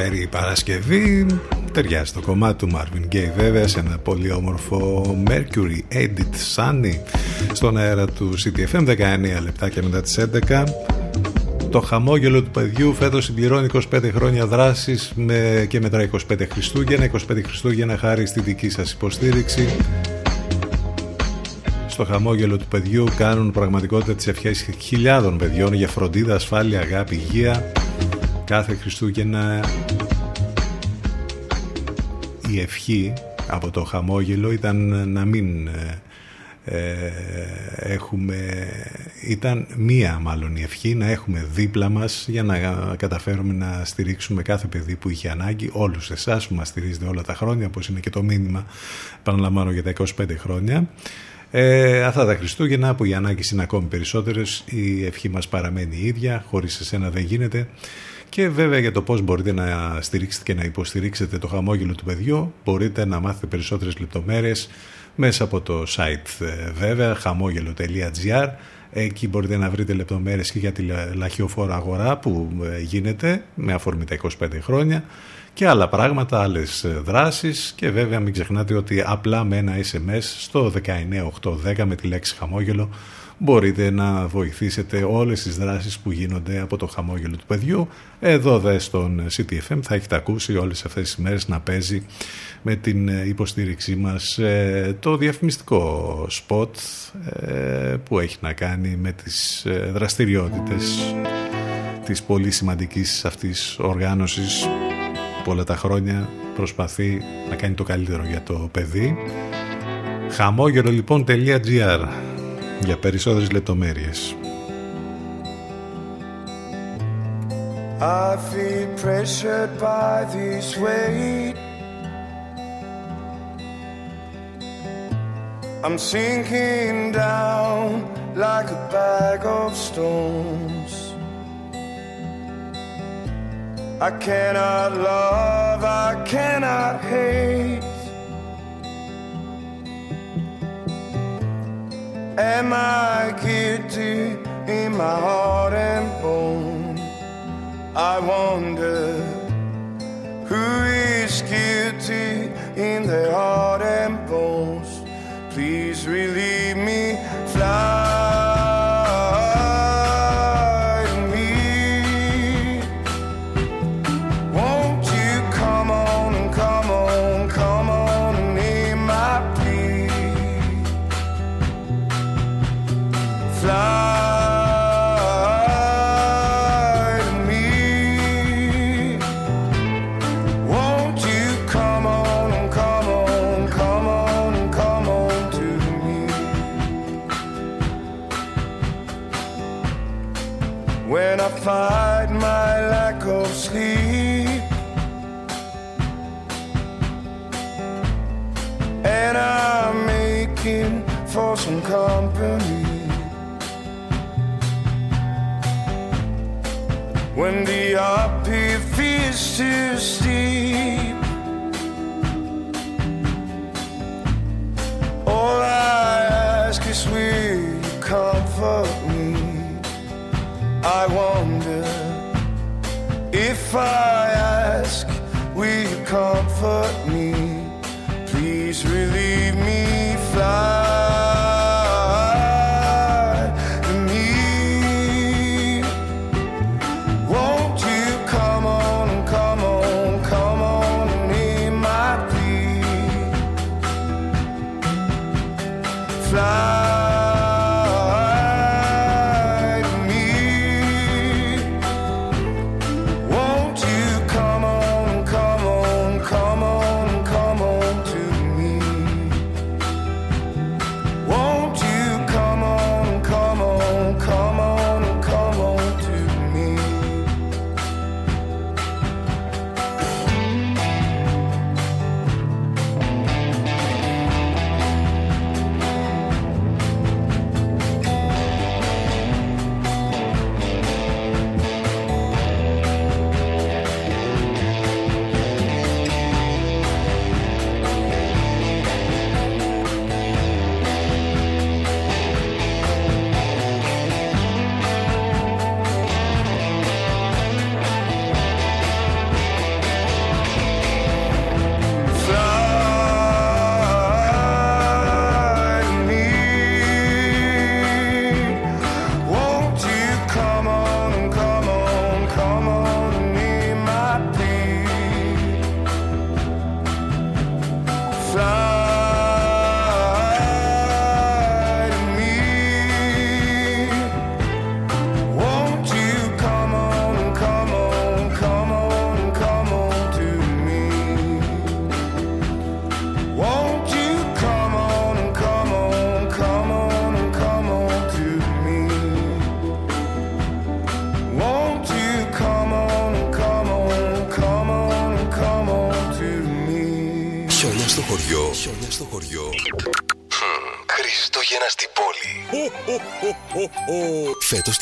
λιακαδέρη η Παρασκευή, ταιριάζει το κομμάτι του Marvin Gaye βέβαια σε ένα πολύ όμορφο Mercury Edit Sunny στον αέρα του CTFM 19 λεπτά και μετά τις 11 το χαμόγελο του παιδιού φέτος συμπληρώνει 25 χρόνια δράσης με, και μετρά 25 Χριστούγεννα 25 Χριστούγεννα χάρη στη δική σας υποστήριξη. Στο χαμόγελο του παιδιού κάνουν πραγματικότητα τις ευχές χιλιάδων παιδιών για φροντίδα, ασφάλεια, αγάπη, υγεία. Κάθε Χριστούγεννα η ευχή από το χαμόγελο ήταν να μην ε, ε, έχουμε ήταν μία μάλλον η ευχή να έχουμε δίπλα μας για να καταφέρουμε να στηρίξουμε κάθε παιδί που είχε ανάγκη όλους εσάς που μας στηρίζετε όλα τα χρόνια όπως είναι και το μήνυμα επαναλαμβάνω για τα 25 χρόνια. Ε, αυτά τα Χριστούγεννα που οι ανάγκες είναι ακόμη περισσότερες η ευχή μας παραμένει η ίδια χωρίς εσένα δεν γίνεται Και βέβαια για το πώς μπορείτε να στηρίξετε και να υποστηρίξετε το χαμόγελο του παιδιού μπορείτε να μάθετε περισσότερες λεπτομέρειες μέσα από το site ε, βέβαια χαμόγελο.gr Εκεί μπορείτε να βρείτε λεπτομέρειες και για τη λαχιοφόρα αγορά που ε, γίνεται με αφορμή τα 25 χρόνια και άλλα πράγματα, άλλες ε, δράσεις. Και βέβαια μην ξεχνάτε ότι απλά με ένα SMS στο 19810 με τη λέξη χαμόγελο μπορείτε να βοηθήσετε όλες τις δράσεις που γίνονται από το χαμόγελο του παιδιού. Εδώ δε στον CTFM θα έχετε ακούσει όλες αυτές τις μέρες να παίζει με την υποστήριξή μας ε, το διαφημιστικό σποτ ε, που έχει να κάνει με τις ε, δραστηριότητες της πολύ σημαντικής αυτής οργάνωσης που όλα τα χρόνια προσπαθεί να κάνει το καλύτερο για το παιδί. Χαμόγελο λοιπόν.gr για περισσότερες λεπτομέρειες. I feel pressured by this weight. I'm sinking down like a bag of stones. I cannot love, I cannot hate. Am I guilty in my heart and bone? I wonder who is guilty in their heart and bones. Please relieve me, fly Fight my lack of sleep and I'm making for some company. When the uphill is too steep, all I ask is will you comfort me? I wonder if I ask, will you comfort me? Please relieve me,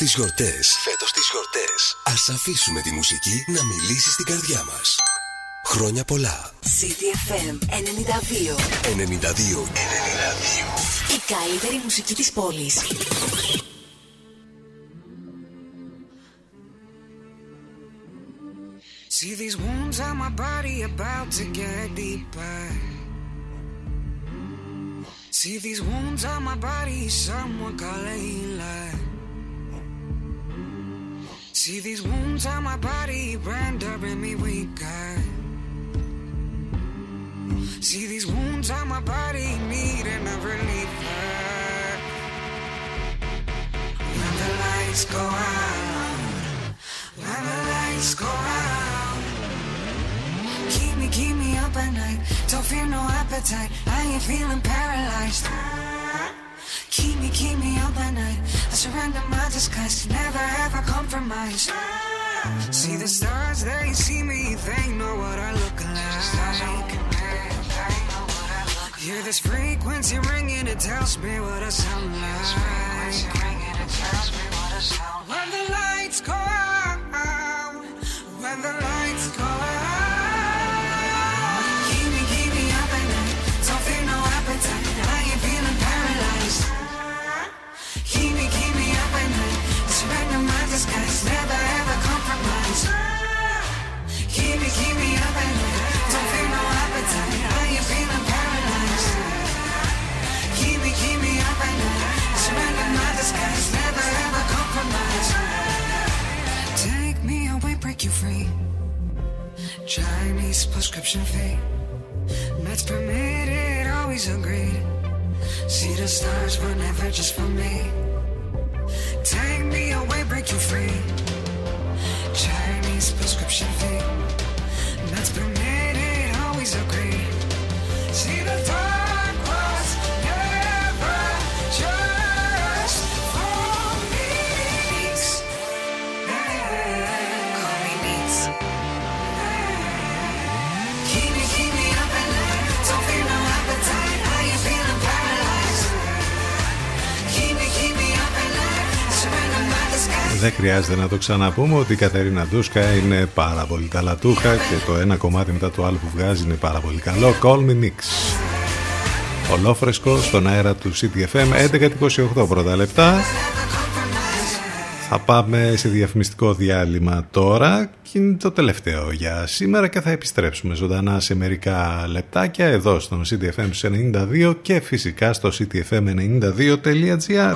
τις γιορτές. Φέτος τις γιορτές. Ας αφήσουμε τη μουσική να μιλήσει στην καρδιά μας. Χρόνια πολλά. CDFM 92. 92. 92. Η καλύτερη μουσική της πόλης. See these wounds on my body about to get deeper. See these wounds on my body, someone call Layla. See these wounds on my body, rendering me weaker. See these wounds on my body, needing a reliever. When the lights go out, when the lights go out. Keep me, keep me up at night. Don't feel no appetite. I ain't feeling paralyzed. Keep me, keep me surrender my disguise. Never ever compromise. See the stars, they see me. They know what I look like. Hear this frequency ringing, it tells me what I sound like. Break you free. Chinese prescription fee. Meds permitted, always agreed. See the stars were never just for me. Take me away, break you free. Chinese prescription fee. Δεν χρειάζεται να το ξαναπούμε ότι η Κατερίνα Ντούσκα είναι πάρα πολύ ταλατούχα και το ένα κομμάτι μετά το άλλο που βγάζει είναι πάρα πολύ καλό. Call me Nix. Ολόφρεσκο στον αέρα του CTFM 11.28 πρώτα λεπτά. Θα πάμε σε διαφημιστικό διάλειμμα τώρα και είναι το τελευταίο για σήμερα και θα επιστρέψουμε ζωντανά σε μερικά λεπτάκια εδώ στον CTFM 92 και φυσικά στο ctfm92.gr.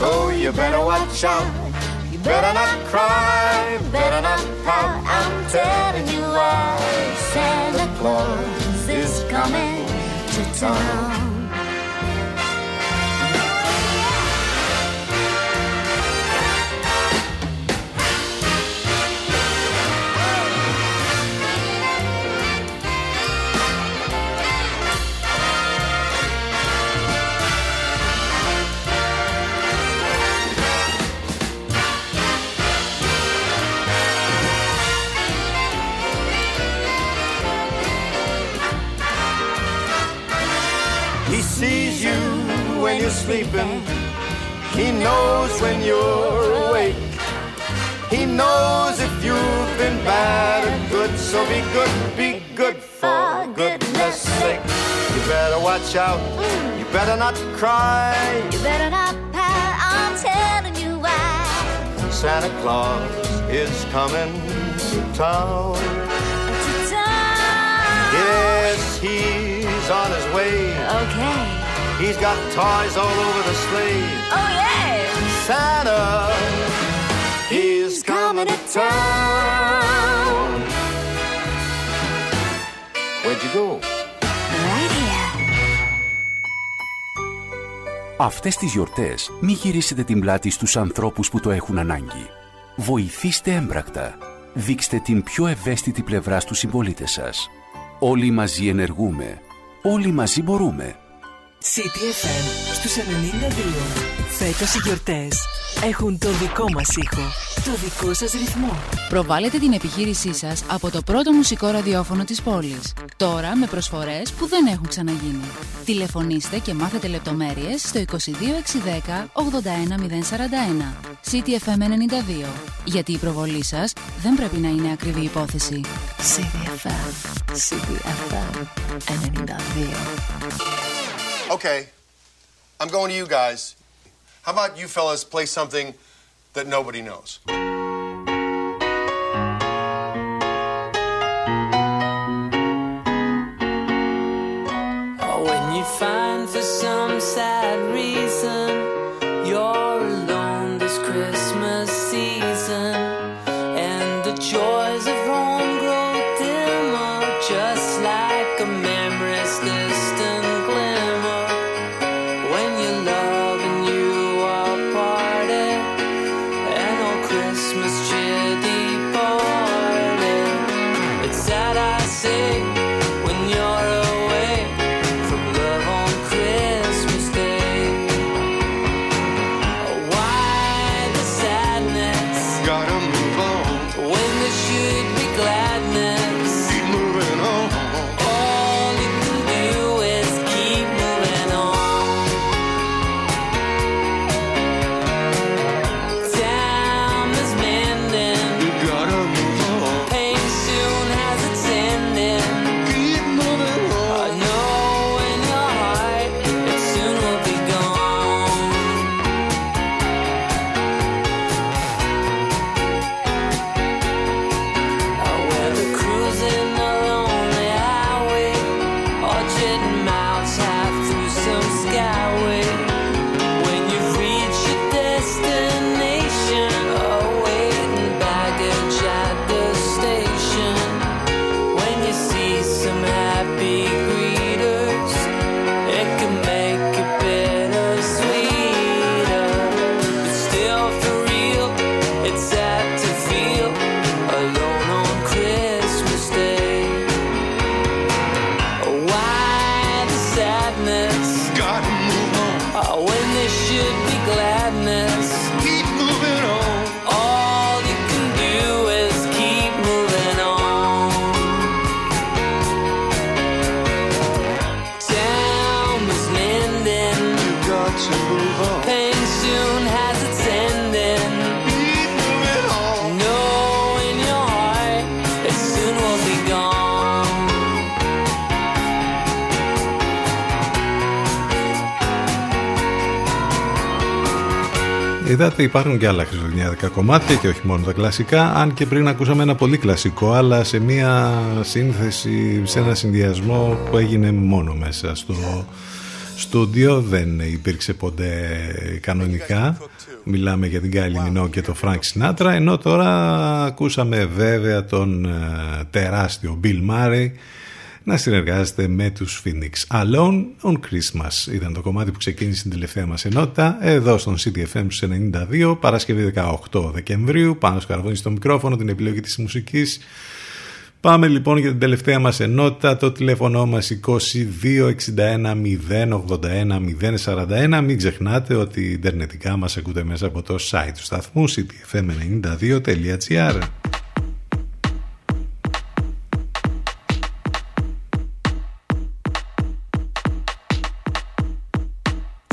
Oh, you better watch out. You better not cry, better not pout. I'm telling you why. Santa Claus is coming to town. Better watch out. You better not cry. You better not pout, I'm telling you why. Santa Claus is coming to town. To town. Yes, he's on his way. Okay. He's got toys all over the sleigh. Oh, yeah. Santa, he's coming to town. Where'd you go? Αυτές τις γιορτές μη γυρίσετε την πλάτη στους ανθρώπους που το έχουν ανάγκη. Βοηθήστε έμπρακτα. Δείξτε την πιο ευαίσθητη πλευρά στους συμπολίτες σας. Όλοι μαζί ενεργούμε. Όλοι μαζί μπορούμε. CTFM στους 92. Φέτος οι γιορτές έχουν το δικό μας ήχο, το δικό σας ρυθμό. Προβάλλετε την επιχείρησή σας από το πρώτο μουσικό ραδιόφωνο της πόλης. Τώρα με προσφορές που δεν έχουν ξαναγίνει. Τηλεφωνήστε και μάθετε λεπτομέρειες στο 22610 81041. CTFM 92. Γιατί η προβολή σας δεν πρέπει να είναι ακριβή υπόθεση. CTFM, CTFM 92. Okay, I'm going to you guys. How about you fellas play something that nobody knows? Είδατε υπάρχουν και άλλα χριστουγεννιάτικα κομμάτια και όχι μόνο τα κλασικά. Αν και πριν ακούσαμε ένα πολύ κλασικό αλλά σε μια σύνθεση, σε ένα συνδυασμό που έγινε μόνο μέσα στο στούντιο δεν υπήρξε ποτέ κανονικά. Μιλάμε για την Kylie Minogue και τον Frank Sinatra ενώ τώρα ακούσαμε βέβαια τον ε, τεράστιο Bill Murray να συνεργάζεται με τους Phoenix. Alone on Christmas. Ήταν το κομμάτι που ξεκίνησε την τελευταία μας ενότητα εδώ στον CTFM στους 92 Παρασκευή 18 Δεκεμβρίου. Πάνω στο καρβόνι στο μικρόφωνο την επιλογή της μουσικής. Πάμε λοιπόν για την τελευταία μας ενότητα. Το τηλέφωνο μας 2261 081 041 μην ξεχνάτε ότι ιντερνετικά μας ακούτε μέσα από το site του σταθμού ctfm92.gr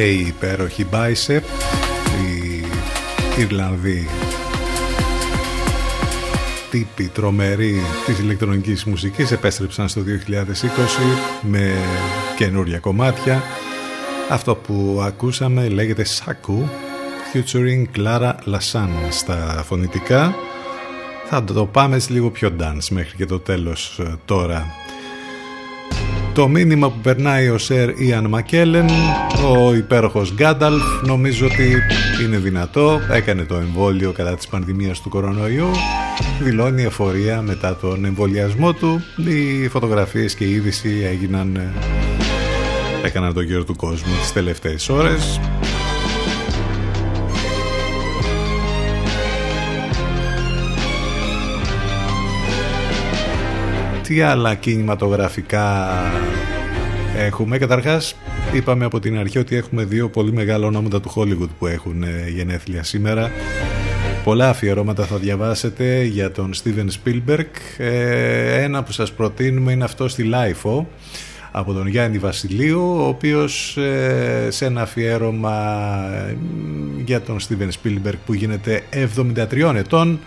Και η υπέροχη Bicep, οι Ιρλανδοί τύποι τρομεροί της ηλεκτρονικής μουσικής επέστρεψαν στο 2020 με καινούρια κομμάτια. Αυτό που ακούσαμε λέγεται Saku featuring Clara Lassan στα φωνητικά. Θα το πάμε σε λίγο πιο dance μέχρι και το τέλος ε, τώρα. Το μήνυμα που περνάει ο Σερ Ιαν Μακέλεν, ο υπέροχος Γκάνταλφ, νομίζω ότι είναι δυνατό, έκανε το εμβόλιο κατά της πανδημίας του κορονοϊού, δηλώνει εφορία μετά τον εμβολιασμό του, οι φωτογραφίες και η είδηση έγιναν, ε, έκαναν το γύρο του κόσμου τις τελευταίες ώρες. Τι άλλα κινηματογραφικά έχουμε. Καταρχάς είπαμε από την αρχή ότι έχουμε δύο πολύ μεγάλα ονόματα του Hollywood που έχουν ε, γενέθλια σήμερα. Πολλά αφιερώματα θα διαβάσετε για τον Steven Spielberg. Ε, ένα που σας προτείνουμε είναι αυτό στη LIFO από τον Γιάννη Βασιλείου ο οποίος ε, σε ένα αφιέρωμα για τον Steven Spielberg που γίνεται 73 ετών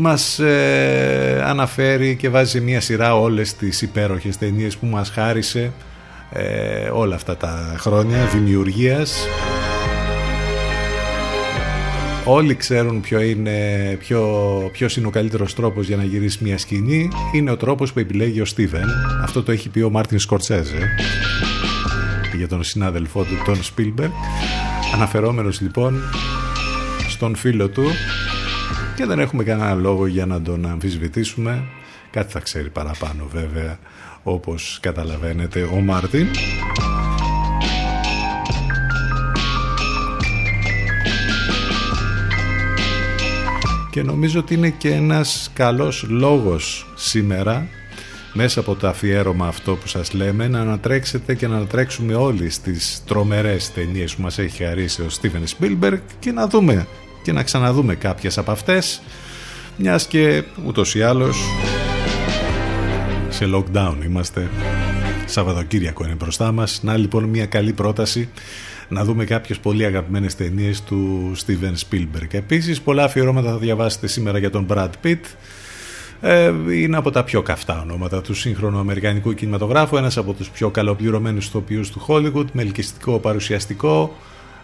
μας ε, αναφέρει και βάζει μια σειρά όλες τις υπέροχες ταινίες που μας χάρισε ε, όλα αυτά τα χρόνια δημιουργίας. Όλοι ξέρουν ποιο είναι, ποιο, ποιος είναι ο καλύτερος τρόπος για να γυρίσεις μια σκηνή. Είναι ο τρόπος που επιλέγει ο Στίβεν Αυτό το έχει πει ο Μάρτιν Σκορτσέζε Για τον συνάδελφό του τον Σπίλμπερ Αναφερόμενος λοιπόν στον φίλο του και δεν έχουμε κανένα λόγο για να τον αμφισβητήσουμε. Κάτι θα ξέρει παραπάνω βέβαια όπως καταλαβαίνετε ο Μάρτιν. Και νομίζω ότι είναι και ένας καλός λόγος σήμερα μέσα από το αφιέρωμα αυτό που σας λέμε να ανατρέξετε και να ανατρέξουμε όλοι στις τρομερές ταινίες που μας έχει χαρίσει ο Στίβεν Σπίλμπεργκ και να δούμε και να ξαναδούμε κάποιες από αυτές μιας και ούτως ή άλλως σε lockdown είμαστε. Σαββατοκύριακο είναι μπροστά μας. Να λοιπόν μια καλή πρόταση να δούμε κάποιες πολύ αγαπημένες ταινίες του Steven Spielberg. Επίσης πολλά αφιερώματα θα διαβάσετε σήμερα για τον Brad Pitt. Ε, είναι από τα πιο καυτά ονόματα του σύγχρονου αμερικανικού κινηματογράφου. Ένας από τους πιο καλοπληρωμένους ηθοποιούς του Hollywood. Με ελκυστικό παρουσιαστικό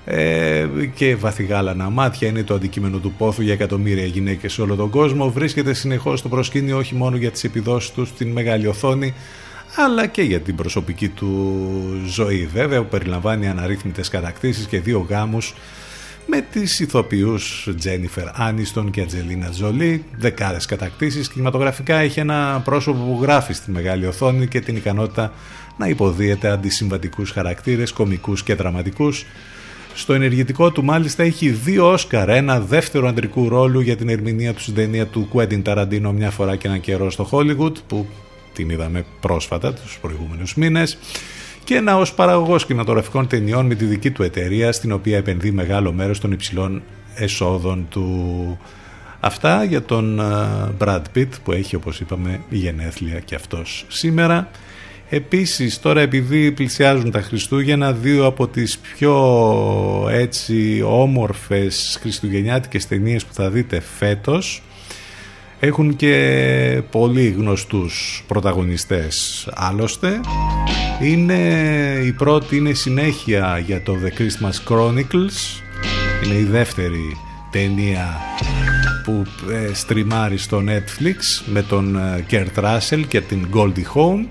ε, και βαθυγάλανα μάτια είναι το αντικείμενο του πόθου για εκατομμύρια γυναίκες σε όλο τον κόσμο. Βρίσκεται συνεχώς στο προσκήνιο όχι μόνο για τις επιδόσεις τους στην μεγάλη οθόνη αλλά και για την προσωπική του ζωή βέβαια που περιλαμβάνει αναρρύθμιτες κατακτήσεις και δύο γάμους με τις ηθοποιούς Τζένιφερ Άνιστον και Ατζελίνα Τζολί, δεκάδες κατακτήσεις. Κινηματογραφικά έχει ένα πρόσωπο που γράφει στη μεγάλη οθόνη και την ικανότητα να υποδίεται αντισυμβατικούς χαρακτήρες, κομικούς και δραματικούς στο ενεργητικό του μάλιστα έχει δύο Όσκαρ, ένα δεύτερο αντρικού ρόλου για την ερμηνεία τους στην ταινία του Κουέντιν Ταραντίνο μια φορά και ένα καιρό στο Hollywood που την είδαμε πρόσφατα τους προηγούμενους μήνες και ένα ως παραγωγός κινηματογραφικών ταινιών με τη δική του εταιρεία στην οποία επενδύει μεγάλο μέρος των υψηλών εσόδων του. Αυτά για τον Brad Pitt που έχει όπως είπαμε γενέθλια και αυτός σήμερα. Επίσης τώρα επειδή πλησιάζουν τα Χριστούγεννα δύο από τις πιο έτσι όμορφες χριστουγεννιάτικες ταινίες που θα δείτε φέτος έχουν και πολύ γνωστούς πρωταγωνιστές. Άλλωστε είναι η πρώτη είναι συνέχεια για το The Christmas Chronicles. Είναι η δεύτερη ταινία που ε, στριμάρει στο Netflix με τον Kurt Russell και την Goldie Hawn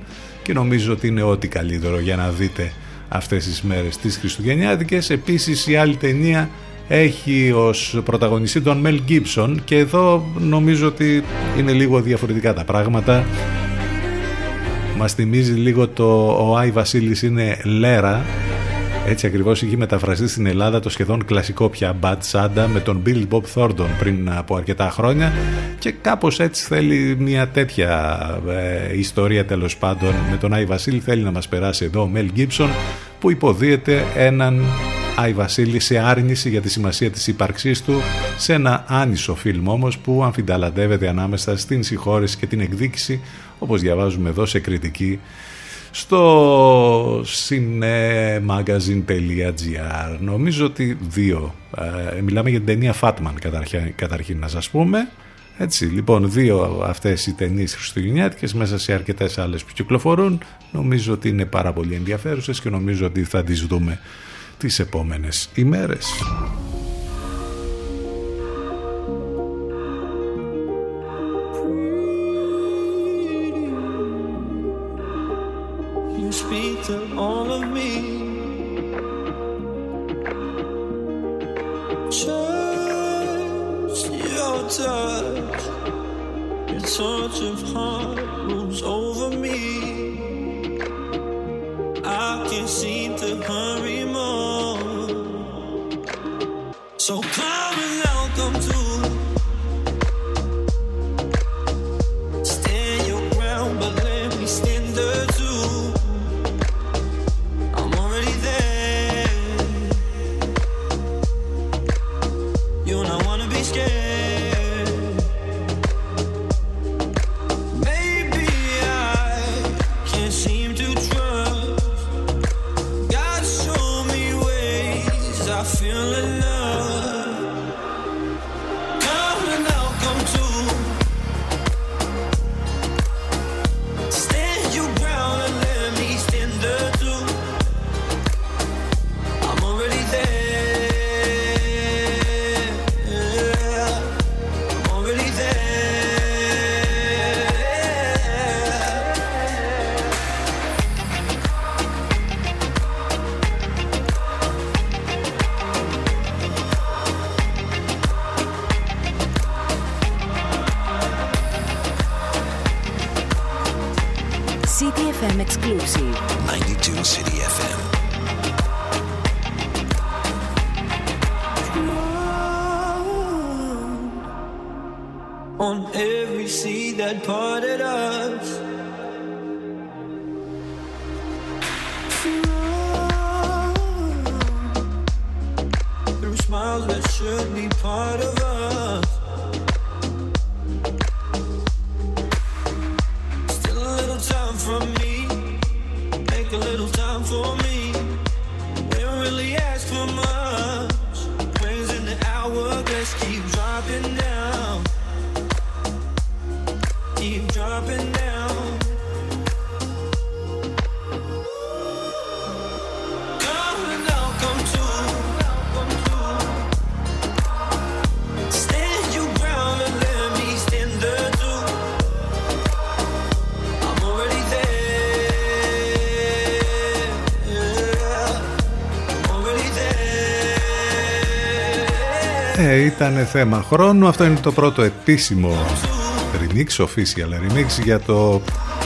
και νομίζω ότι είναι ό,τι καλύτερο για να δείτε αυτές τις μέρες τις Χριστουγεννιάτικες. Επίσης η άλλη ταινία έχει ως πρωταγωνιστή τον Μέλ Gibson και εδώ νομίζω ότι είναι λίγο διαφορετικά τα πράγματα. Μας θυμίζει λίγο το ο Άι Βασίλης είναι Λέρα έτσι ακριβώς είχε μεταφραστεί στην Ελλάδα το σχεδόν κλασικό πια Bad Santa με τον Bill Bob Thornton πριν από αρκετά χρόνια και κάπως έτσι θέλει μια τέτοια ε, ιστορία τέλος πάντων. Με τον Άι Βασίλη θέλει να μας περάσει εδώ ο Mel Gibson που υποδίεται έναν Άι Βασίλη σε άρνηση για τη σημασία της ύπαρξής του σε ένα άνισο φιλμ όμως που αμφινταλαντεύεται ανάμεσα στην συγχώρεση και την εκδίκηση όπως διαβάζουμε εδώ σε κριτική στο cinemagazine.gr νομίζω ότι δύο ε, μιλάμε για την ταινία Fatman καταρχήν, καταρχήν να σας πούμε. Έτσι, λοιπόν, δύο αυτές οι ταινίες χριστουγεννιάτικες μέσα σε αρκετές άλλες που κυκλοφορούν. Νομίζω ότι είναι πάρα πολύ ενδιαφέρουσες και νομίζω ότι θα τις δούμε τις επόμενες ημέρες. Speak to all of me. Just your touch, your touch of heart moves over me. I can't seem to hurry more. So come and welcome to. Ήταν θέμα χρόνου. Αυτό είναι το πρώτο επίσημο remix, official remix για το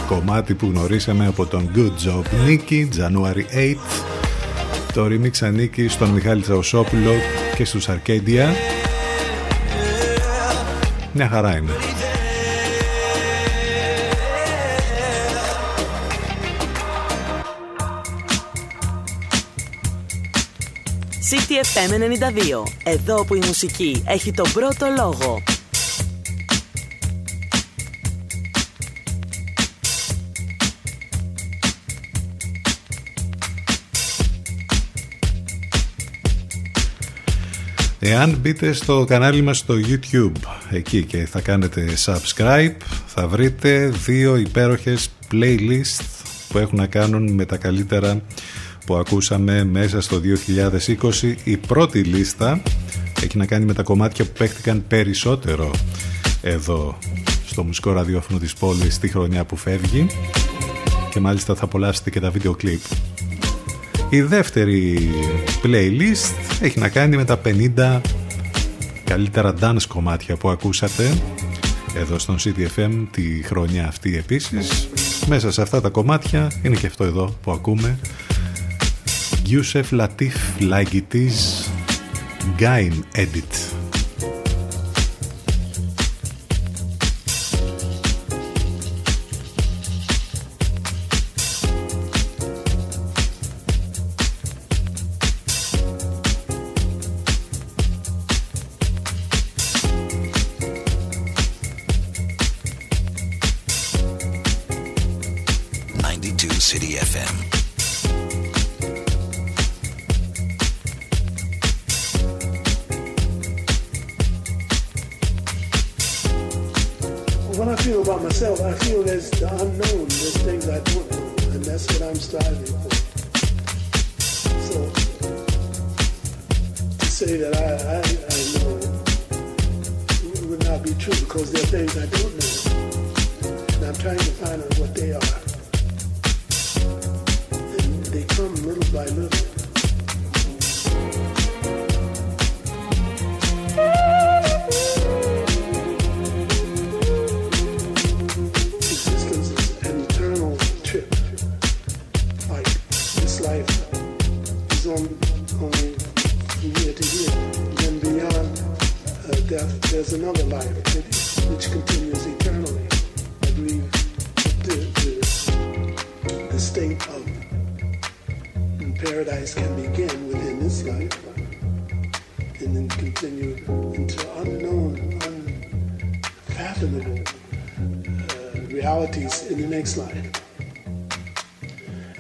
κομμάτι που γνωρίσαμε από τον Good Job Nicky, January 8. Το remix ανήκει στον Μιχάλη Τσαουσόπουλο και στους Arcadia. Μια χαρά είναι. FM 92. Εδώ που η μουσική έχει τον πρώτο λόγο. Εάν μπείτε στο κανάλι μας στο YouTube εκεί και θα κάνετε subscribe θα βρείτε δύο υπέροχες playlist που έχουν να κάνουν με τα καλύτερα που ακούσαμε μέσα στο 2020 η πρώτη λίστα έχει να κάνει με τα κομμάτια που παίχτηκαν περισσότερο εδώ στο μουσικό ραδιόφωνο της πόλης τη χρονιά που φεύγει και μάλιστα θα απολαύσετε και τα βίντεο κλιπ η δεύτερη playlist έχει να κάνει με τα 50 καλύτερα dance κομμάτια που ακούσατε εδώ στον CDFM τη χρονιά αυτή επίσης. Μέσα σε αυτά τα κομμάτια είναι και αυτό εδώ που ακούμε. Yusef Latif Like It Is Gain Edit.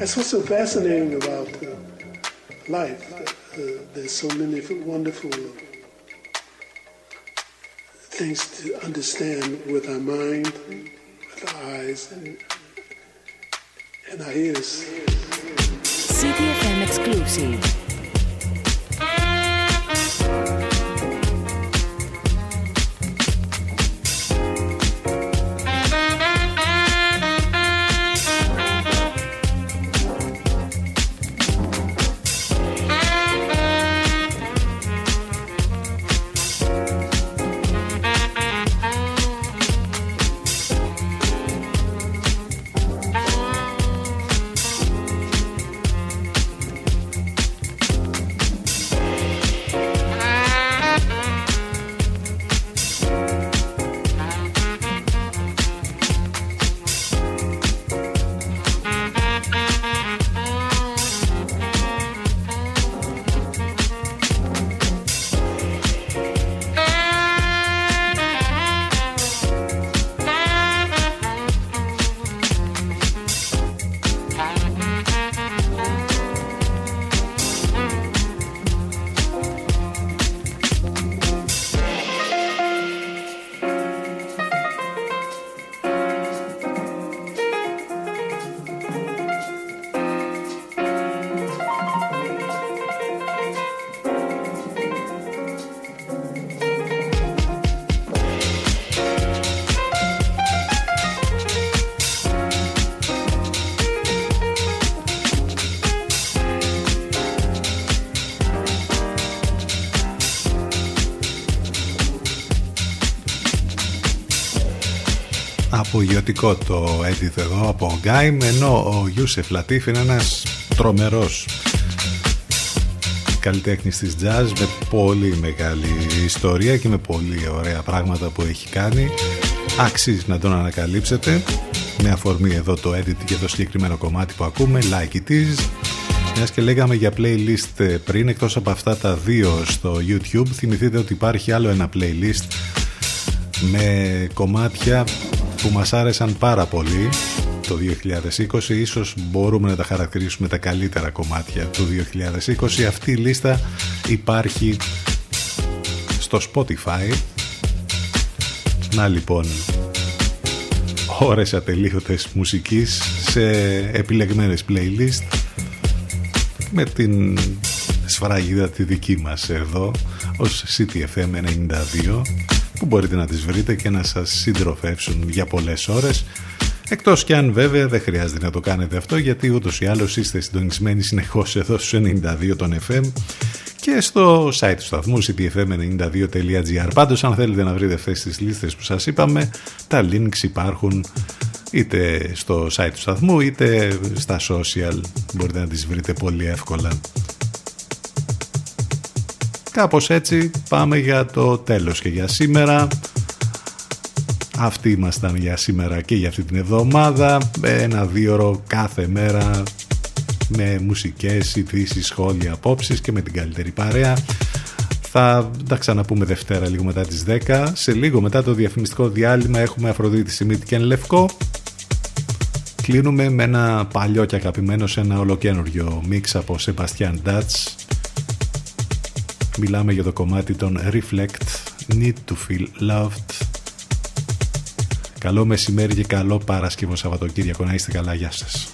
That's what's so fascinating about uh, life. Uh, there's so many wonderful things to understand with our mind, with our eyes, and, and our ears. CTFM exclusive. Απογειωτικό το edit εδώ από ο Γκάιμ ενώ ο Ιούσεφ Λατίφ είναι ένας τρομερός καλλιτέχνης της jazz με πολύ μεγάλη ιστορία και με πολύ ωραία πράγματα που έχει κάνει. Αξίζει να τον ανακαλύψετε. Με αφορμή εδώ το edit και το συγκεκριμένο κομμάτι που ακούμε Like It Is. Μιας και λέγαμε για playlist πριν εκτός από αυτά τα δύο στο YouTube θυμηθείτε ότι υπάρχει άλλο ένα playlist με κομμάτια που μας άρεσαν πάρα πολύ το 2020 ίσως μπορούμε να τα χαρακτηρίσουμε τα καλύτερα κομμάτια του 2020 αυτή η λίστα υπάρχει στο Spotify. Να λοιπόν ώρες ατελείωτες μουσικής σε επιλεγμένες playlist με την σφραγίδα τη δική μας εδώ ως CTFM 92 που μπορείτε να τις βρείτε και να σας συντροφεύσουν για πολλές ώρες. Εκτός και αν βέβαια δεν χρειάζεται να το κάνετε αυτό γιατί ούτως ή άλλως είστε συντονισμένοι συνεχώς εδώ στους 92 των FM και στο site του σταθμού ctfm92.gr πάντως αν θέλετε να βρείτε αυτές τις λίστες που σας είπαμε τα links υπάρχουν είτε στο site του σταθμού είτε στα social. Μπορείτε να τις βρείτε πολύ εύκολα Κάπως έτσι πάμε για το τέλος και για σήμερα. Αυτοί ήμασταν για σήμερα και για αυτή την εβδομάδα. Ένα δύο ώρο κάθε μέρα με μουσικές, ειδήσεις, σχόλια, απόψεις και με την καλύτερη παρέα. Θα τα ξαναπούμε Δευτέρα λίγο μετά τις 10. Σε λίγο μετά το διαφημιστικό διάλειμμα έχουμε Αφροδίτη Σιμίτη και Λευκό. Κλείνουμε με ένα παλιό και αγαπημένο σε ένα ολοκένουργιο μίξ από Σεμπαστιάν Μιλάμε για το κομμάτι των Reflect, Need to Feel Loved. Καλό μεσημέρι και καλό Παρασκευό Σαββατοκύριακο. Να είστε καλά. Γεια σας.